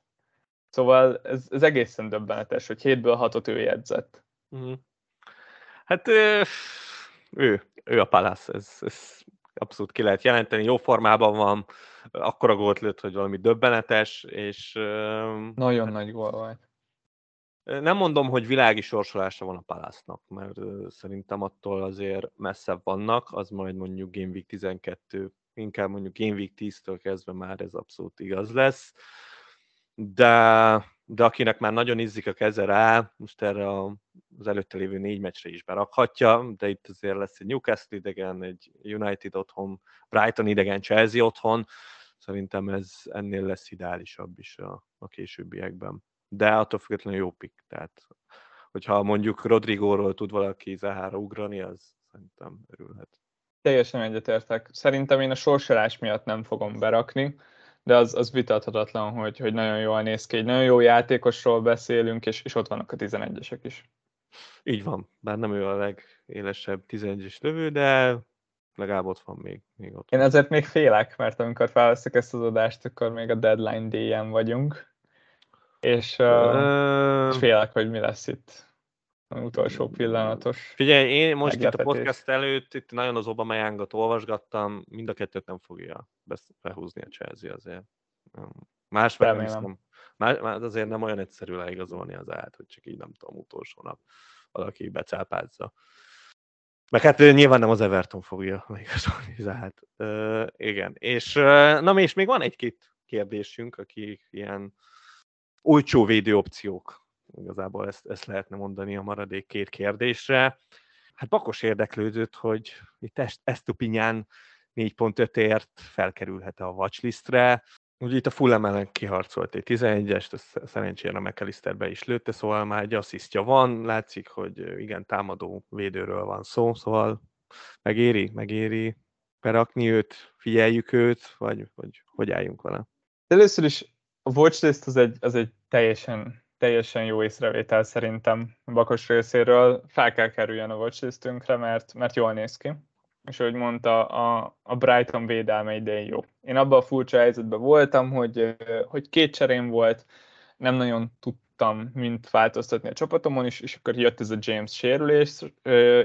Szóval ez, ez egészen döbbenetes, hogy hétből hatot ő jegyzett. Uh-huh. Hát ő, ő a Palace, ez, ez abszolút ki lehet jelenteni, jó formában van, akkora gólt lőtt, hogy valami döbbenetes, és... Nagyon hát, nagy gól volt. Nem mondom, hogy világi sorsolása van a Palásznak, mert szerintem attól azért messzebb vannak, az majd mondjuk Game Week 12, inkább mondjuk Game Week 10-től kezdve már ez abszolút igaz lesz. De, de akinek már nagyon izzik a keze rá, most erre az előtte lévő négy meccsre is berakhatja, de itt azért lesz egy Newcastle idegen, egy United otthon, Brighton idegen, Chelsea otthon, szerintem ez ennél lesz ideálisabb is a, a későbbiekben de attól függetlenül jó pick. Tehát, hogyha mondjuk Rodrigóról tud valaki Zahára ugrani, az szerintem örülhet. Teljesen egyetértek. Szerintem én a sorsolás miatt nem fogom berakni, de az, az vitathatatlan, hogy, hogy nagyon jól néz ki. Egy nagyon jó játékosról beszélünk, és, és ott vannak a 11-esek is. Így van, bár nem ő a legélesebb 11-es lövő, de legalább ott van még. még ott Én ezért még félek, mert amikor felveszek ezt az adást, akkor még a deadline DM vagyunk és, uh, és félek, hogy mi lesz itt az utolsó pillanatos. Figyelj, én most itt a podcast előtt itt nagyon az Obama olvasgattam, mind a kettőt nem fogja behúzni a Chelsea azért. Más nem hiszem. Más, azért nem olyan egyszerű leigazolni az át, hogy csak így nem tudom, utolsó nap valaki becápázza. Meg hát nyilván nem az Everton fogja igazolni Zahát. Uh, igen, és uh, na és még van egy-két kérdésünk, akik ilyen olcsó védőopciók. Igazából ezt, ezt lehetne mondani a maradék két kérdésre. Hát Bakos érdeklődött, hogy itt Estupinyán 4.5-ért felkerülhet a watchlistre. Ugye itt a Fulham ellen kiharcolt egy 11-est, szerencsére McAllisterbe is lőtte, szóval már egy asszisztja van, látszik, hogy igen, támadó védőről van szó, szóval megéri, megéri berakni őt, figyeljük őt, vagy, vagy hogy álljunk vele. Először is a watchlist az egy, az egy teljesen, teljesen jó észrevétel szerintem Bakos részéről. Fel kell kerüljön a watchlistünkre, mert, mert jól néz ki és ahogy mondta, a, a Brighton védelme idején jó. Én abban a furcsa helyzetben voltam, hogy, hogy két cserém volt, nem nagyon tudtam mint változtatni a csapatomon is, és akkor jött ez a James sérülés,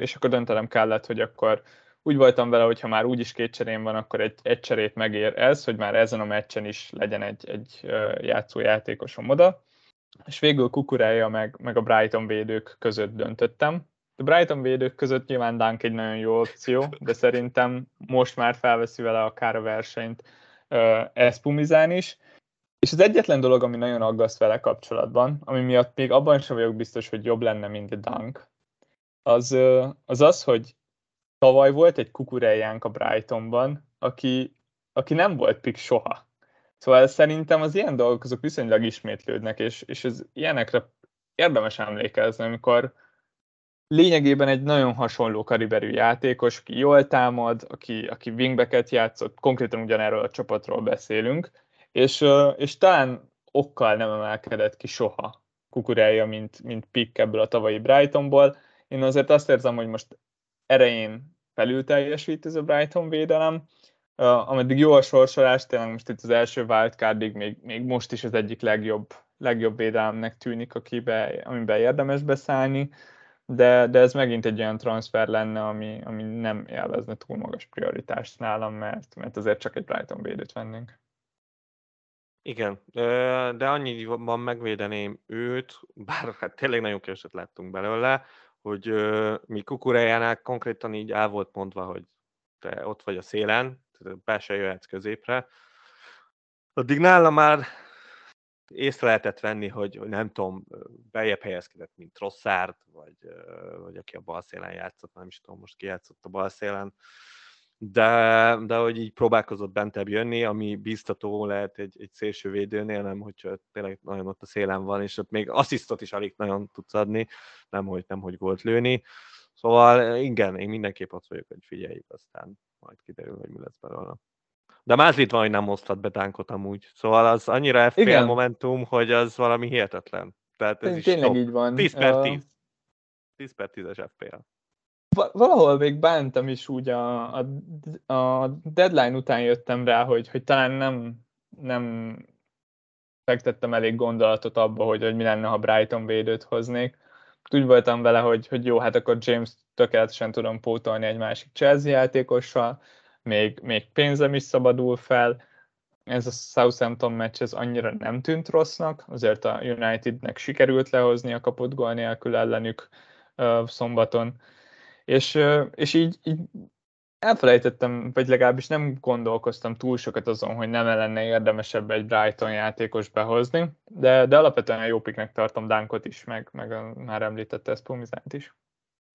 és akkor döntenem kellett, hogy akkor úgy voltam vele, hogy ha már úgyis két cserém van, akkor egy, egy cserét megér ez, hogy már ezen a meccsen is legyen egy, egy játszójátékosom oda. És végül Kukurája meg, meg a Brighton védők között döntöttem, a Brighton védők között nyilván Dunk egy nagyon jó opció, de szerintem most már felveszi vele akár a versenyt uh, Espumizán is. És az egyetlen dolog, ami nagyon aggaszt vele kapcsolatban, ami miatt még abban sem vagyok biztos, hogy jobb lenne, mint a Dunk, az, az az, hogy tavaly volt egy kukurejánk a Brightonban, aki, aki nem volt pik soha. Szóval szerintem az ilyen dolgok azok viszonylag ismétlődnek, és, és az ilyenekre érdemes emlékezni, amikor lényegében egy nagyon hasonló kaliberű játékos, aki jól támad, aki, aki wingbacket játszott, konkrétan ugyanerről a csapatról beszélünk, és, és talán okkal nem emelkedett ki soha kukurája, mint, mint pick ebből a tavalyi Brightonból. Én azért azt érzem, hogy most erején felül teljesít ez a Brighton védelem, ameddig jó a sorsolás, tényleg most itt az első wildcardig még, még most is az egyik legjobb, legjobb védelemnek tűnik, akibe, amiben érdemes beszállni de, de ez megint egy olyan transfer lenne, ami, ami nem élvezne túl magas prioritást nálam, mert, mert azért csak egy Brighton védőt vennénk. Igen, de annyiban megvédeném őt, bár hát tényleg nagyon keveset láttunk belőle, hogy mi kukurejánál konkrétan így el volt mondva, hogy te ott vagy a szélen, be se jöhetsz középre. Addig nála már észre lehetett venni, hogy nem tudom, beljebb helyezkedett, mint Rosszárd, vagy, vagy aki a bal szélen játszott, nem is tudom most ki játszott a bal szélen, de, de hogy így próbálkozott bentebb jönni, ami biztató lehet egy, egy szélső védőnél, nem hogyha tényleg nagyon ott a szélen van, és ott még asszisztot is alig nagyon tudsz adni, nem hogy, nem hogy gólt lőni. Szóval igen, én mindenképp ott vagyok, hogy figyeljük, aztán majd kiderül, hogy mi lesz belőle. De már itt van, hogy nem hoztad be Dánkot amúgy. Szóval az annyira FPL Igen. momentum, hogy az valami hihetetlen. Tehát ez is Tényleg top. így van. 10 per 10. 10 per 10-es FPL. Valahol még bántam is úgy a, a, a deadline után jöttem rá, hogy, hogy talán nem, nem fektettem elég gondolatot abba, hogy, hogy mi lenne, ha Brighton védőt hoznék. Úgy voltam vele, hogy, hogy jó, hát akkor James tökéletesen tudom pótolni egy másik Chelsea játékossal, még, még pénzem is szabadul fel, ez a Southampton meccs ez annyira nem tűnt rossznak, azért a Unitednek sikerült lehozni a kapott gól nélkül ellenük uh, szombaton, és, és így, így elfelejtettem, vagy legalábbis nem gondolkoztam túl sokat azon, hogy nem lenne érdemesebb egy Brighton játékos behozni, de, de alapvetően jó piknek tartom Dánkot is, meg, meg a, már említette ezt Pumizánt is.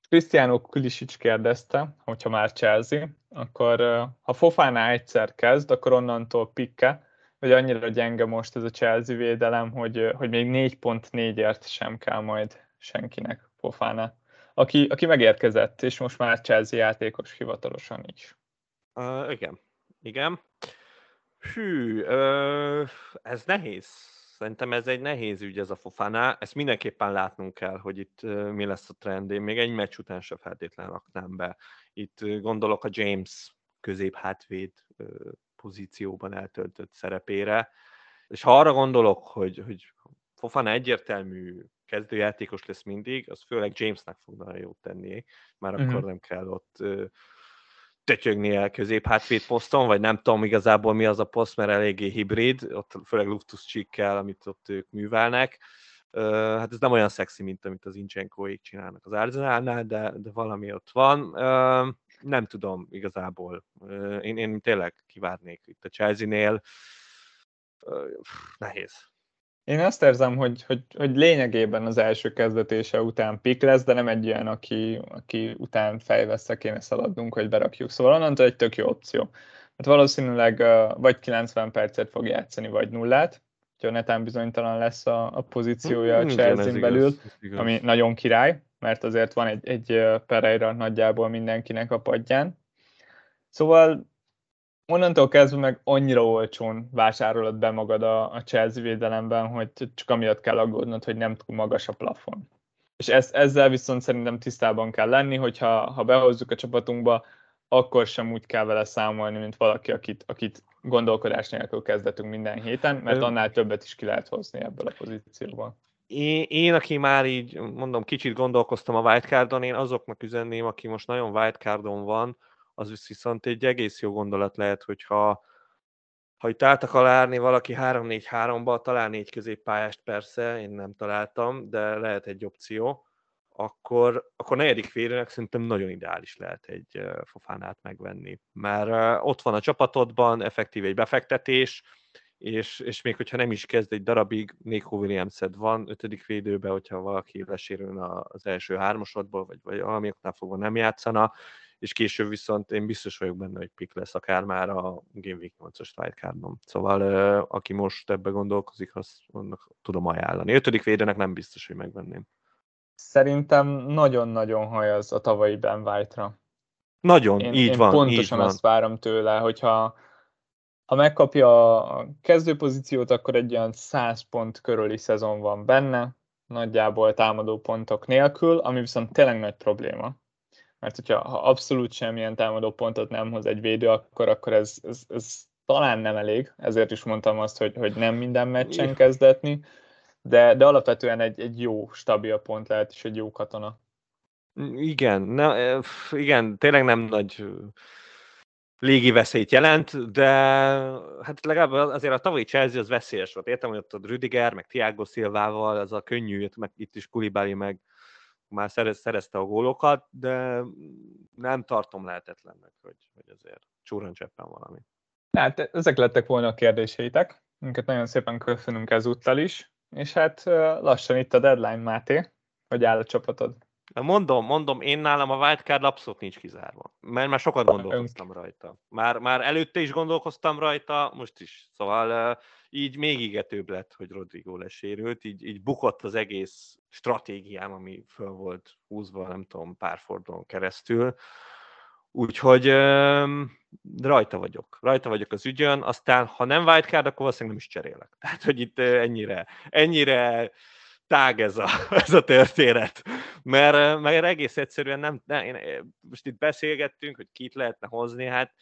Cristiano Kulisic kérdezte, hogyha már Chelsea, akkor ha Fofana egyszer kezd, akkor onnantól pikke, hogy annyira gyenge most ez a Chelsea védelem, hogy, hogy még 4.4-ért sem kell majd senkinek Fofana. Aki, aki megérkezett, és most már Chelsea játékos hivatalosan is. Uh, igen, igen. Hű, uh, ez nehéz Szerintem ez egy nehéz ügy ez a Fofana, ezt mindenképpen látnunk kell, hogy itt mi lesz a trend. Én még egy meccs után se feltétlenül raknám be. Itt gondolok a James közép hátvéd pozícióban eltöltött szerepére, és ha arra gondolok, hogy, hogy Fofana egyértelmű kezdőjátékos lesz mindig, az főleg Jamesnek fog nagyon jót tenni, már uh-huh. akkor nem kell ott tötyögnie középhátvéd poszton, vagy nem tudom igazából mi az a poszt, mert eléggé hibrid, ott főleg Luftus csikkel, amit ott ők művelnek. Hát ez nem olyan szexi, mint amit az Incsenkóik csinálnak az Arsenalnál, de, de valami ott van. Nem tudom igazából. Én, én tényleg kivárnék itt a Chelsea-nél. Nehéz. Én azt érzem, hogy, hogy, hogy lényegében az első kezdetése után pik lesz, de nem egy olyan, aki, aki után fejveszre kéne szaladnunk, hogy berakjuk. Szóval onnantól egy tök jó opció. Hát valószínűleg vagy 90 percet fog játszani, vagy nullát, hogyha netán bizonytalan lesz a, a pozíciója a hmm, chelsea belül, igaz, ami nagyon király, mert azért van egy, egy Pereira nagyjából mindenkinek a padján. Szóval onnantól kezdve meg annyira olcsón vásárolod be magad a, a Chelsea védelemben, hogy csak amiatt kell aggódnod, hogy nem túl magas a plafon. És ez, ezzel viszont szerintem tisztában kell lenni, hogyha ha behozzuk a csapatunkba, akkor sem úgy kell vele számolni, mint valaki, akit, akit gondolkodás nélkül kezdetünk minden héten, mert annál többet is ki lehet hozni ebből a pozícióból. Én, én, aki már így, mondom, kicsit gondolkoztam a wildcardon, én azoknak üzenném, aki most nagyon wildcardon van, az viszont egy egész jó gondolat lehet, hogyha ha itt át akar állni valaki 3-4-3-ba, talán négy középpályást persze, én nem találtam, de lehet egy opció, akkor, akkor negyedik védőnek szerintem nagyon ideális lehet egy fofánát megvenni. Mert ott van a csapatodban, effektív egy befektetés, és, és még hogyha nem is kezd egy darabig, Nico williams van ötödik védőbe, hogyha valaki lesérülne az első hármasodból, vagy, vagy valami oknál fogva nem játszana, és később viszont én biztos vagyok benne, hogy pick lesz akár már a Game Week 8-as wildcardon. Szóval aki most ebbe gondolkozik, azt annak tudom ajánlani. Ötödik védőnek nem biztos, hogy megvenném. Szerintem nagyon-nagyon hajaz a tavalyi Ben White-ra. Nagyon, én, így én van. pontosan így azt várom tőle, hogyha ha megkapja a kezdőpozíciót, akkor egy olyan 100 pont körüli szezon van benne, nagyjából támadó pontok nélkül, ami viszont tényleg nagy probléma. Mert hogyha ha abszolút semmilyen támadó pontot nem hoz egy védő, akkor, akkor ez, ez, ez talán nem elég, ezért is mondtam azt, hogy, hogy nem minden meccsen kezdetni, de, de alapvetően egy, egy jó, stabil pont lehet, és egy jó katona. Igen, ne, igen, tényleg nem nagy légi veszélyt jelent, de hát legalább azért a tavalyi Chelsea az veszélyes volt. Értem, hogy ott a Rüdiger, meg Thiago Silvával, az a könnyű, meg itt is Kulibáli, meg már szerez, szerezte a gólokat, de nem tartom lehetetlennek, hogy, hogy azért csúran cseppen valami. Hát ezek lettek volna a kérdéseitek, minket nagyon szépen köszönünk ezúttal is, és hát lassan itt a deadline, Máté, hogy áll a csapatod. Mondom, mondom, én nálam a wildcard abszolút nincs kizárva. Mert már sokat gondolkoztam rajta. Már, már előtte is gondolkoztam rajta, most is. Szóval így még égetőbb lett, hogy Rodrigo lesérült, így, így bukott az egész stratégiám, ami föl volt húzva, nem tudom, pár fordulón keresztül. Úgyhogy rajta vagyok. Rajta vagyok az ügyön, aztán ha nem wildcard, akkor valószínűleg nem is cserélek. Tehát, hogy itt ennyire, ennyire tág ez a, ez a történet. Mert, mert egész egyszerűen nem, nem én, most itt beszélgettünk, hogy kit lehetne hozni, hát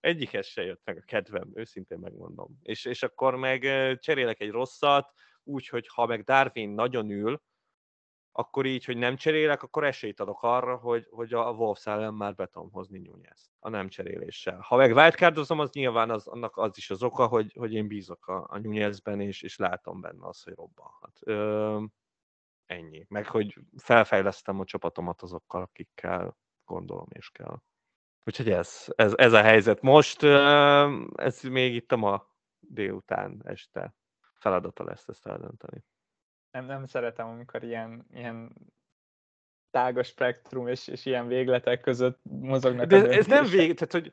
egyikhez se jött meg a kedvem, őszintén megmondom. És, és akkor meg cserélek egy rosszat, úgyhogy ha meg Darwin nagyon ül, akkor így, hogy nem cserélek, akkor esélyt adok arra, hogy, hogy a Wolves ellen már be tudom hozni Nunez a nem cseréléssel. Ha meg wildcardozom, az nyilván az, annak az is az oka, hogy, hogy én bízok a, a Nunezben, és, és látom benne azt, hogy robbanhat. Ö, ennyi. Meg, hogy felfejlesztem a csapatomat azokkal, akikkel gondolom és kell. Úgyhogy ez, ez, ez a helyzet. Most ez még itt a ma délután, este feladata lesz ezt eldönteni nem, nem szeretem, amikor ilyen, ilyen tágas spektrum és, és ilyen végletek között mozognak. De ez nem vég, tehát hogy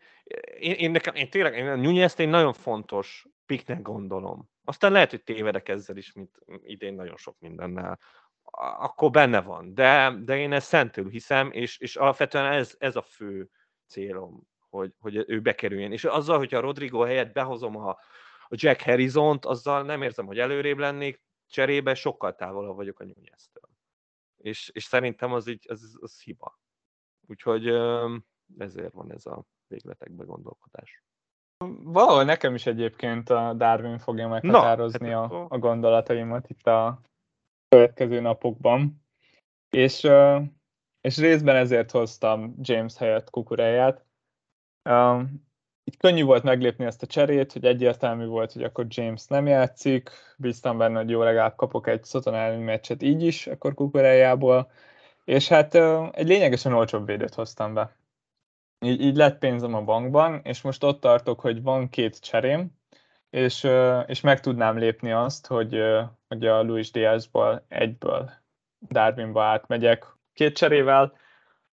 én, én, nekem, én tényleg, én a Nunez-t egy nagyon fontos piknek gondolom. Aztán lehet, hogy tévedek ezzel is, mint idén nagyon sok mindennel. Akkor benne van. De, de én ezt szentül hiszem, és, és alapvetően ez, ez a fő célom, hogy, hogy ő bekerüljön. És azzal, hogyha a Rodrigo helyett behozom a, a Jack Harrison-t, azzal nem érzem, hogy előrébb lennék, cserébe sokkal távolabb vagyok a Nunez-től. És, és szerintem az így, az, az hiba. Úgyhogy ezért van ez a végletekbe gondolkodás. Valahol nekem is egyébként a Darwin fogja meghatározni Na, hát a, a gondolataimat itt a következő napokban. És, és részben ezért hoztam James helyett kukuráját így könnyű volt meglépni ezt a cserét, hogy egyértelmű volt, hogy akkor James nem játszik, bíztam benne, hogy jó legalább kapok egy Soton elleni meccset így is, akkor kukorájából, és hát egy lényegesen olcsóbb védőt hoztam be. Így, így lett pénzem a bankban, és most ott tartok, hogy van két cserém, és, és meg tudnám lépni azt, hogy, hogy a Luis Diazból egyből Darwinba átmegyek két cserével,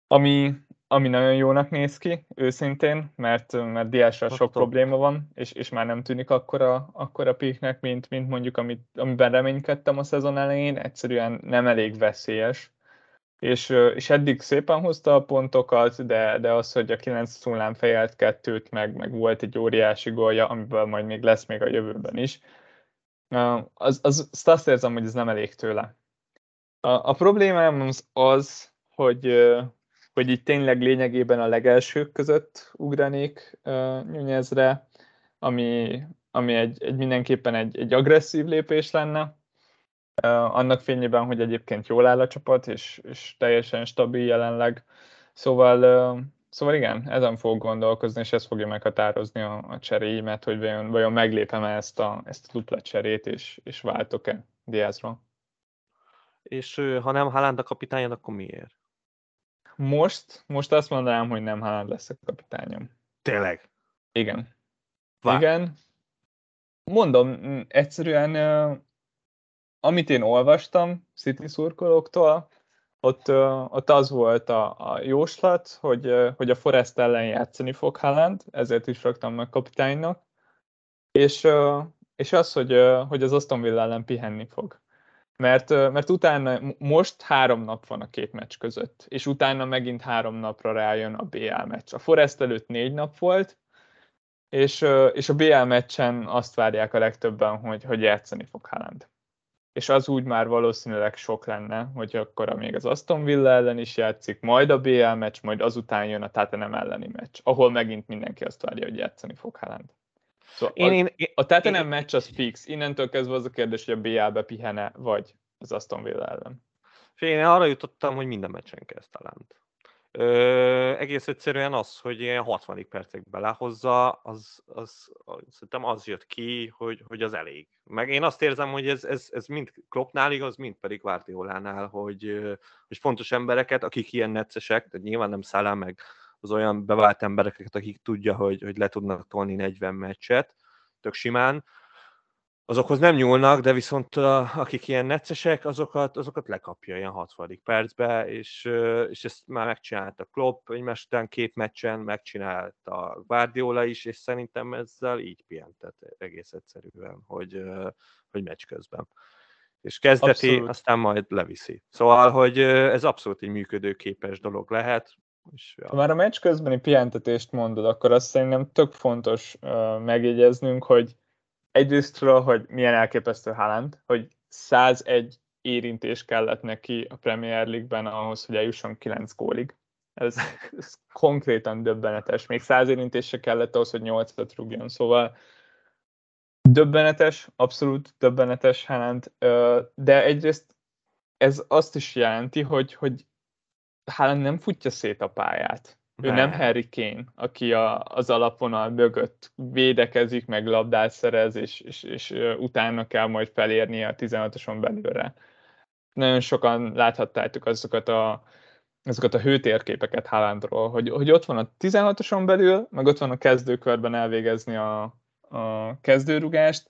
ami ami nagyon jónak néz ki, őszintén, mert, mert Diással sok probléma van, és, és már nem tűnik akkora, akkora piknek, mint, mint mondjuk, amit, amiben reménykedtem a szezon elején, egyszerűen nem elég veszélyes. És, és eddig szépen hozta a pontokat, de, de az, hogy a 9 hullám fejelt kettőt, meg, meg volt egy óriási gólja, amiből majd még lesz még a jövőben is, az, az, azt, azt érzem, hogy ez nem elég tőle. A, a problémám az az, hogy, hogy itt tényleg lényegében a legelsők között ugranék uh, Nyújezre, ami, ami egy, egy mindenképpen egy, egy agresszív lépés lenne, uh, annak fényében, hogy egyébként jól áll a csapat, és, és teljesen stabil jelenleg. Szóval, uh, szóval igen, ezen fog gondolkozni, és ez fogja meghatározni a, a cseréimet, hogy vajon, vajon meglépem-e ezt a, ezt a dupla cserét, és, és váltok-e Diazról. És ha nem Haaland a kapitányon, akkor miért? Most, most azt mondanám, hogy nem Haaland lesz a kapitányom. Tényleg? Igen. Vár. Igen. Mondom, egyszerűen amit én olvastam City szurkolóktól, ott, ott az volt a, a jóslat, hogy, hogy a Forest ellen játszani fog Haaland, ezért is raktam meg kapitánynak, és, és az, hogy, hogy az Aston Villa ellen pihenni fog mert, mert utána most három nap van a két meccs között, és utána megint három napra rájön a BL meccs. A Forest előtt négy nap volt, és, és a BL meccsen azt várják a legtöbben, hogy, hogy játszani fog Haaland. És az úgy már valószínűleg sok lenne, hogy akkor még az Aston Villa ellen is játszik, majd a BL meccs, majd azután jön a Tottenham elleni meccs, ahol megint mindenki azt várja, hogy játszani fog Haaland. Szóval én, a, én, én, a Tottenham én, meccs az fix. Innentől kezdve az a kérdés, hogy a BL-be pihene, vagy az Aston Villa ellen. Én arra jutottam, hogy minden meccsen kezd talán. Ö, egész egyszerűen az, hogy ilyen 60. percekbe lehozza, az, az, az, szerintem az jött ki, hogy, hogy az elég. Meg én azt érzem, hogy ez, ez, ez mind Kloppnál igaz, mind pedig Guardiolánál, hogy, hogy fontos embereket, akik ilyen neccesek, tehát nyilván nem szállál meg az olyan bevált embereket, akik tudja, hogy, hogy le tudnak tolni 40 meccset, tök simán, azokhoz nem nyúlnak, de viszont akik ilyen neccesek, azokat, azokat lekapja ilyen 60. percbe, és, és ezt már megcsinálta Klopp egymás után két meccsen, megcsinálta Guardiola is, és szerintem ezzel így pihentett egész egyszerűen, hogy, hogy meccs közben. És kezdeti, abszolút. aztán majd leviszi. Szóval, hogy ez abszolút egy működőképes dolog lehet, és, ja. Ha már a meccs közbeni pihentetést mondod, akkor azt szerintem tök fontos uh, megjegyeznünk, hogy egyrésztről, hogy milyen elképesztő Haaland, hogy 101 érintés kellett neki a Premier League-ben ahhoz, hogy eljusson 9 gólig. Ez, ez konkrétan döbbenetes. Még 100 érintés se kellett ahhoz, hogy 8-at rúgjon. Szóval döbbenetes, abszolút döbbenetes Haaland, de egyrészt ez azt is jelenti, hogy, hogy Haaland nem futja szét a pályát. Ő nem Harry Kane, aki a, az alapvonal mögött védekezik, meg labdát szerez, és, és, és utána kell majd felérnie a 16-oson belőle. Nagyon sokan láthattátok azokat a, azokat a hőtérképeket Haalandról, hogy, hogy ott van a 16-oson belül, meg ott van a kezdőkörben elvégezni a, a kezdőrugást,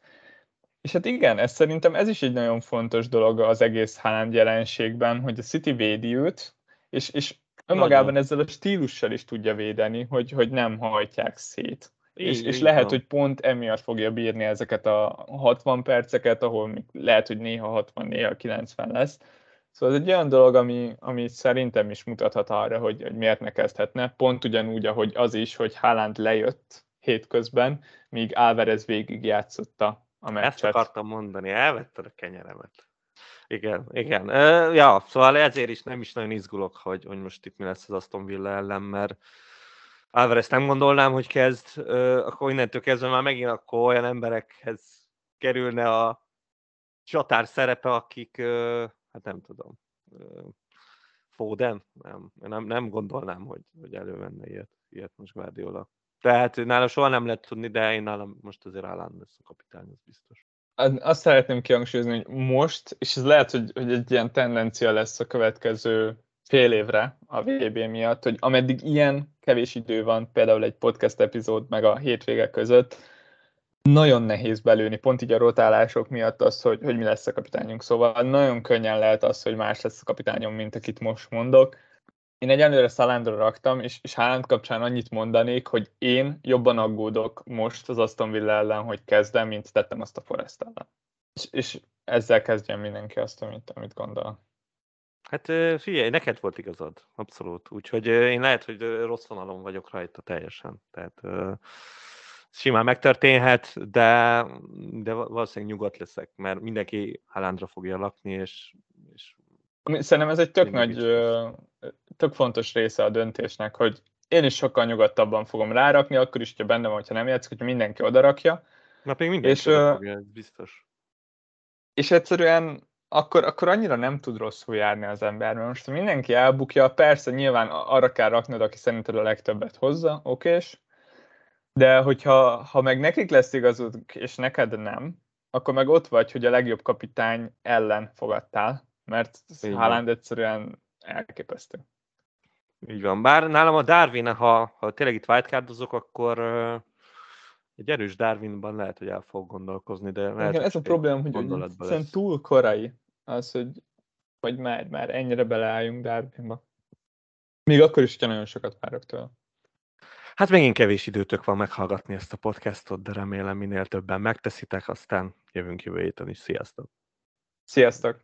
és hát igen, ez szerintem ez is egy nagyon fontos dolog az egész Haaland jelenségben, hogy a City védi őt, és, és önmagában Nagyon. ezzel a stílussal is tudja védeni, hogy, hogy nem hajtják szét. Így, és, és lehet, van. hogy pont emiatt fogja bírni ezeket a 60 perceket, ahol lehet, hogy néha 60, néha 90 lesz. Szóval ez egy olyan dolog, ami, ami szerintem is mutathat arra, hogy, hogy miért ne kezdhetne. Pont ugyanúgy, ahogy az is, hogy Haaland lejött hétközben, míg Álvarez végig játszotta a meccset. Ezt akartam mondani, elvetted a kenyeremet. Igen, igen. Ja, szóval ezért is nem is nagyon izgulok, hogy, hogy most itt mi lesz az Aston Villa ellen, mert Alvarez nem gondolnám, hogy kezd, akkor innentől kezdve már megint akkor olyan emberekhez kerülne a csatár szerepe, akik, hát nem tudom, Foden? Nem, nem, nem gondolnám, hogy, hogy elővenne ilyet, ilyet most Guardiola. Tehát nála soha nem lehet tudni, de én nálam most azért állán lesz a kapitány, az biztos azt szeretném kihangsúlyozni, hogy most, és ez lehet, hogy, hogy egy ilyen tendencia lesz a következő fél évre a VB miatt, hogy ameddig ilyen kevés idő van, például egy podcast epizód meg a hétvége között, nagyon nehéz belőni, pont így a rotálások miatt az, hogy, hogy mi lesz a kapitányunk. Szóval nagyon könnyen lehet az, hogy más lesz a kapitányom, mint akit most mondok. Én egyenlőre Szalándra raktam, és, és Haaland kapcsán annyit mondanék, hogy én jobban aggódok most az Aston Villa ellen, hogy kezdem, mint tettem azt a Forest ellen. És, és ezzel kezdjen mindenki azt, amit, amit gondol. Hát figyelj, neked volt igazad, abszolút. Úgyhogy én lehet, hogy rossz vonalon vagyok rajta teljesen. Tehát simán megtörténhet, de, de valószínűleg nyugodt leszek, mert mindenki Haalandra fogja lakni, és, és Szerintem ez egy tök nagy, tök fontos része a döntésnek, hogy én is sokkal nyugodtabban fogom rárakni, akkor is, hogyha benne van, ha nem játszik, hogyha mindenki odarakja. Na, még mindenki és, fogja, ez biztos. És egyszerűen akkor, akkor annyira nem tud rosszul járni az ember, mert most mindenki elbukja, persze nyilván arra kell raknod, aki szerinted a legtöbbet hozza, okés, de hogyha ha meg nekik lesz igazuk, és neked nem, akkor meg ott vagy, hogy a legjobb kapitány ellen fogadtál, mert Haaland egyszerűen elképesztő. Így van. Bár nálam a Darwin, ha, ha tényleg itt wildcardozok, akkor egy erős Darwinban lehet, hogy el fog gondolkozni, de lehet, Igen, ez a probléma, hogy, hogy túl korai az, hogy, hogy már, már ennyire beleálljunk Darwinba. Még akkor is, hogyha nagyon sokat várok tőle. Hát megint kevés időtök van meghallgatni ezt a podcastot, de remélem minél többen megteszitek, aztán jövünk jövő héten is. Sziasztok! Sziasztok!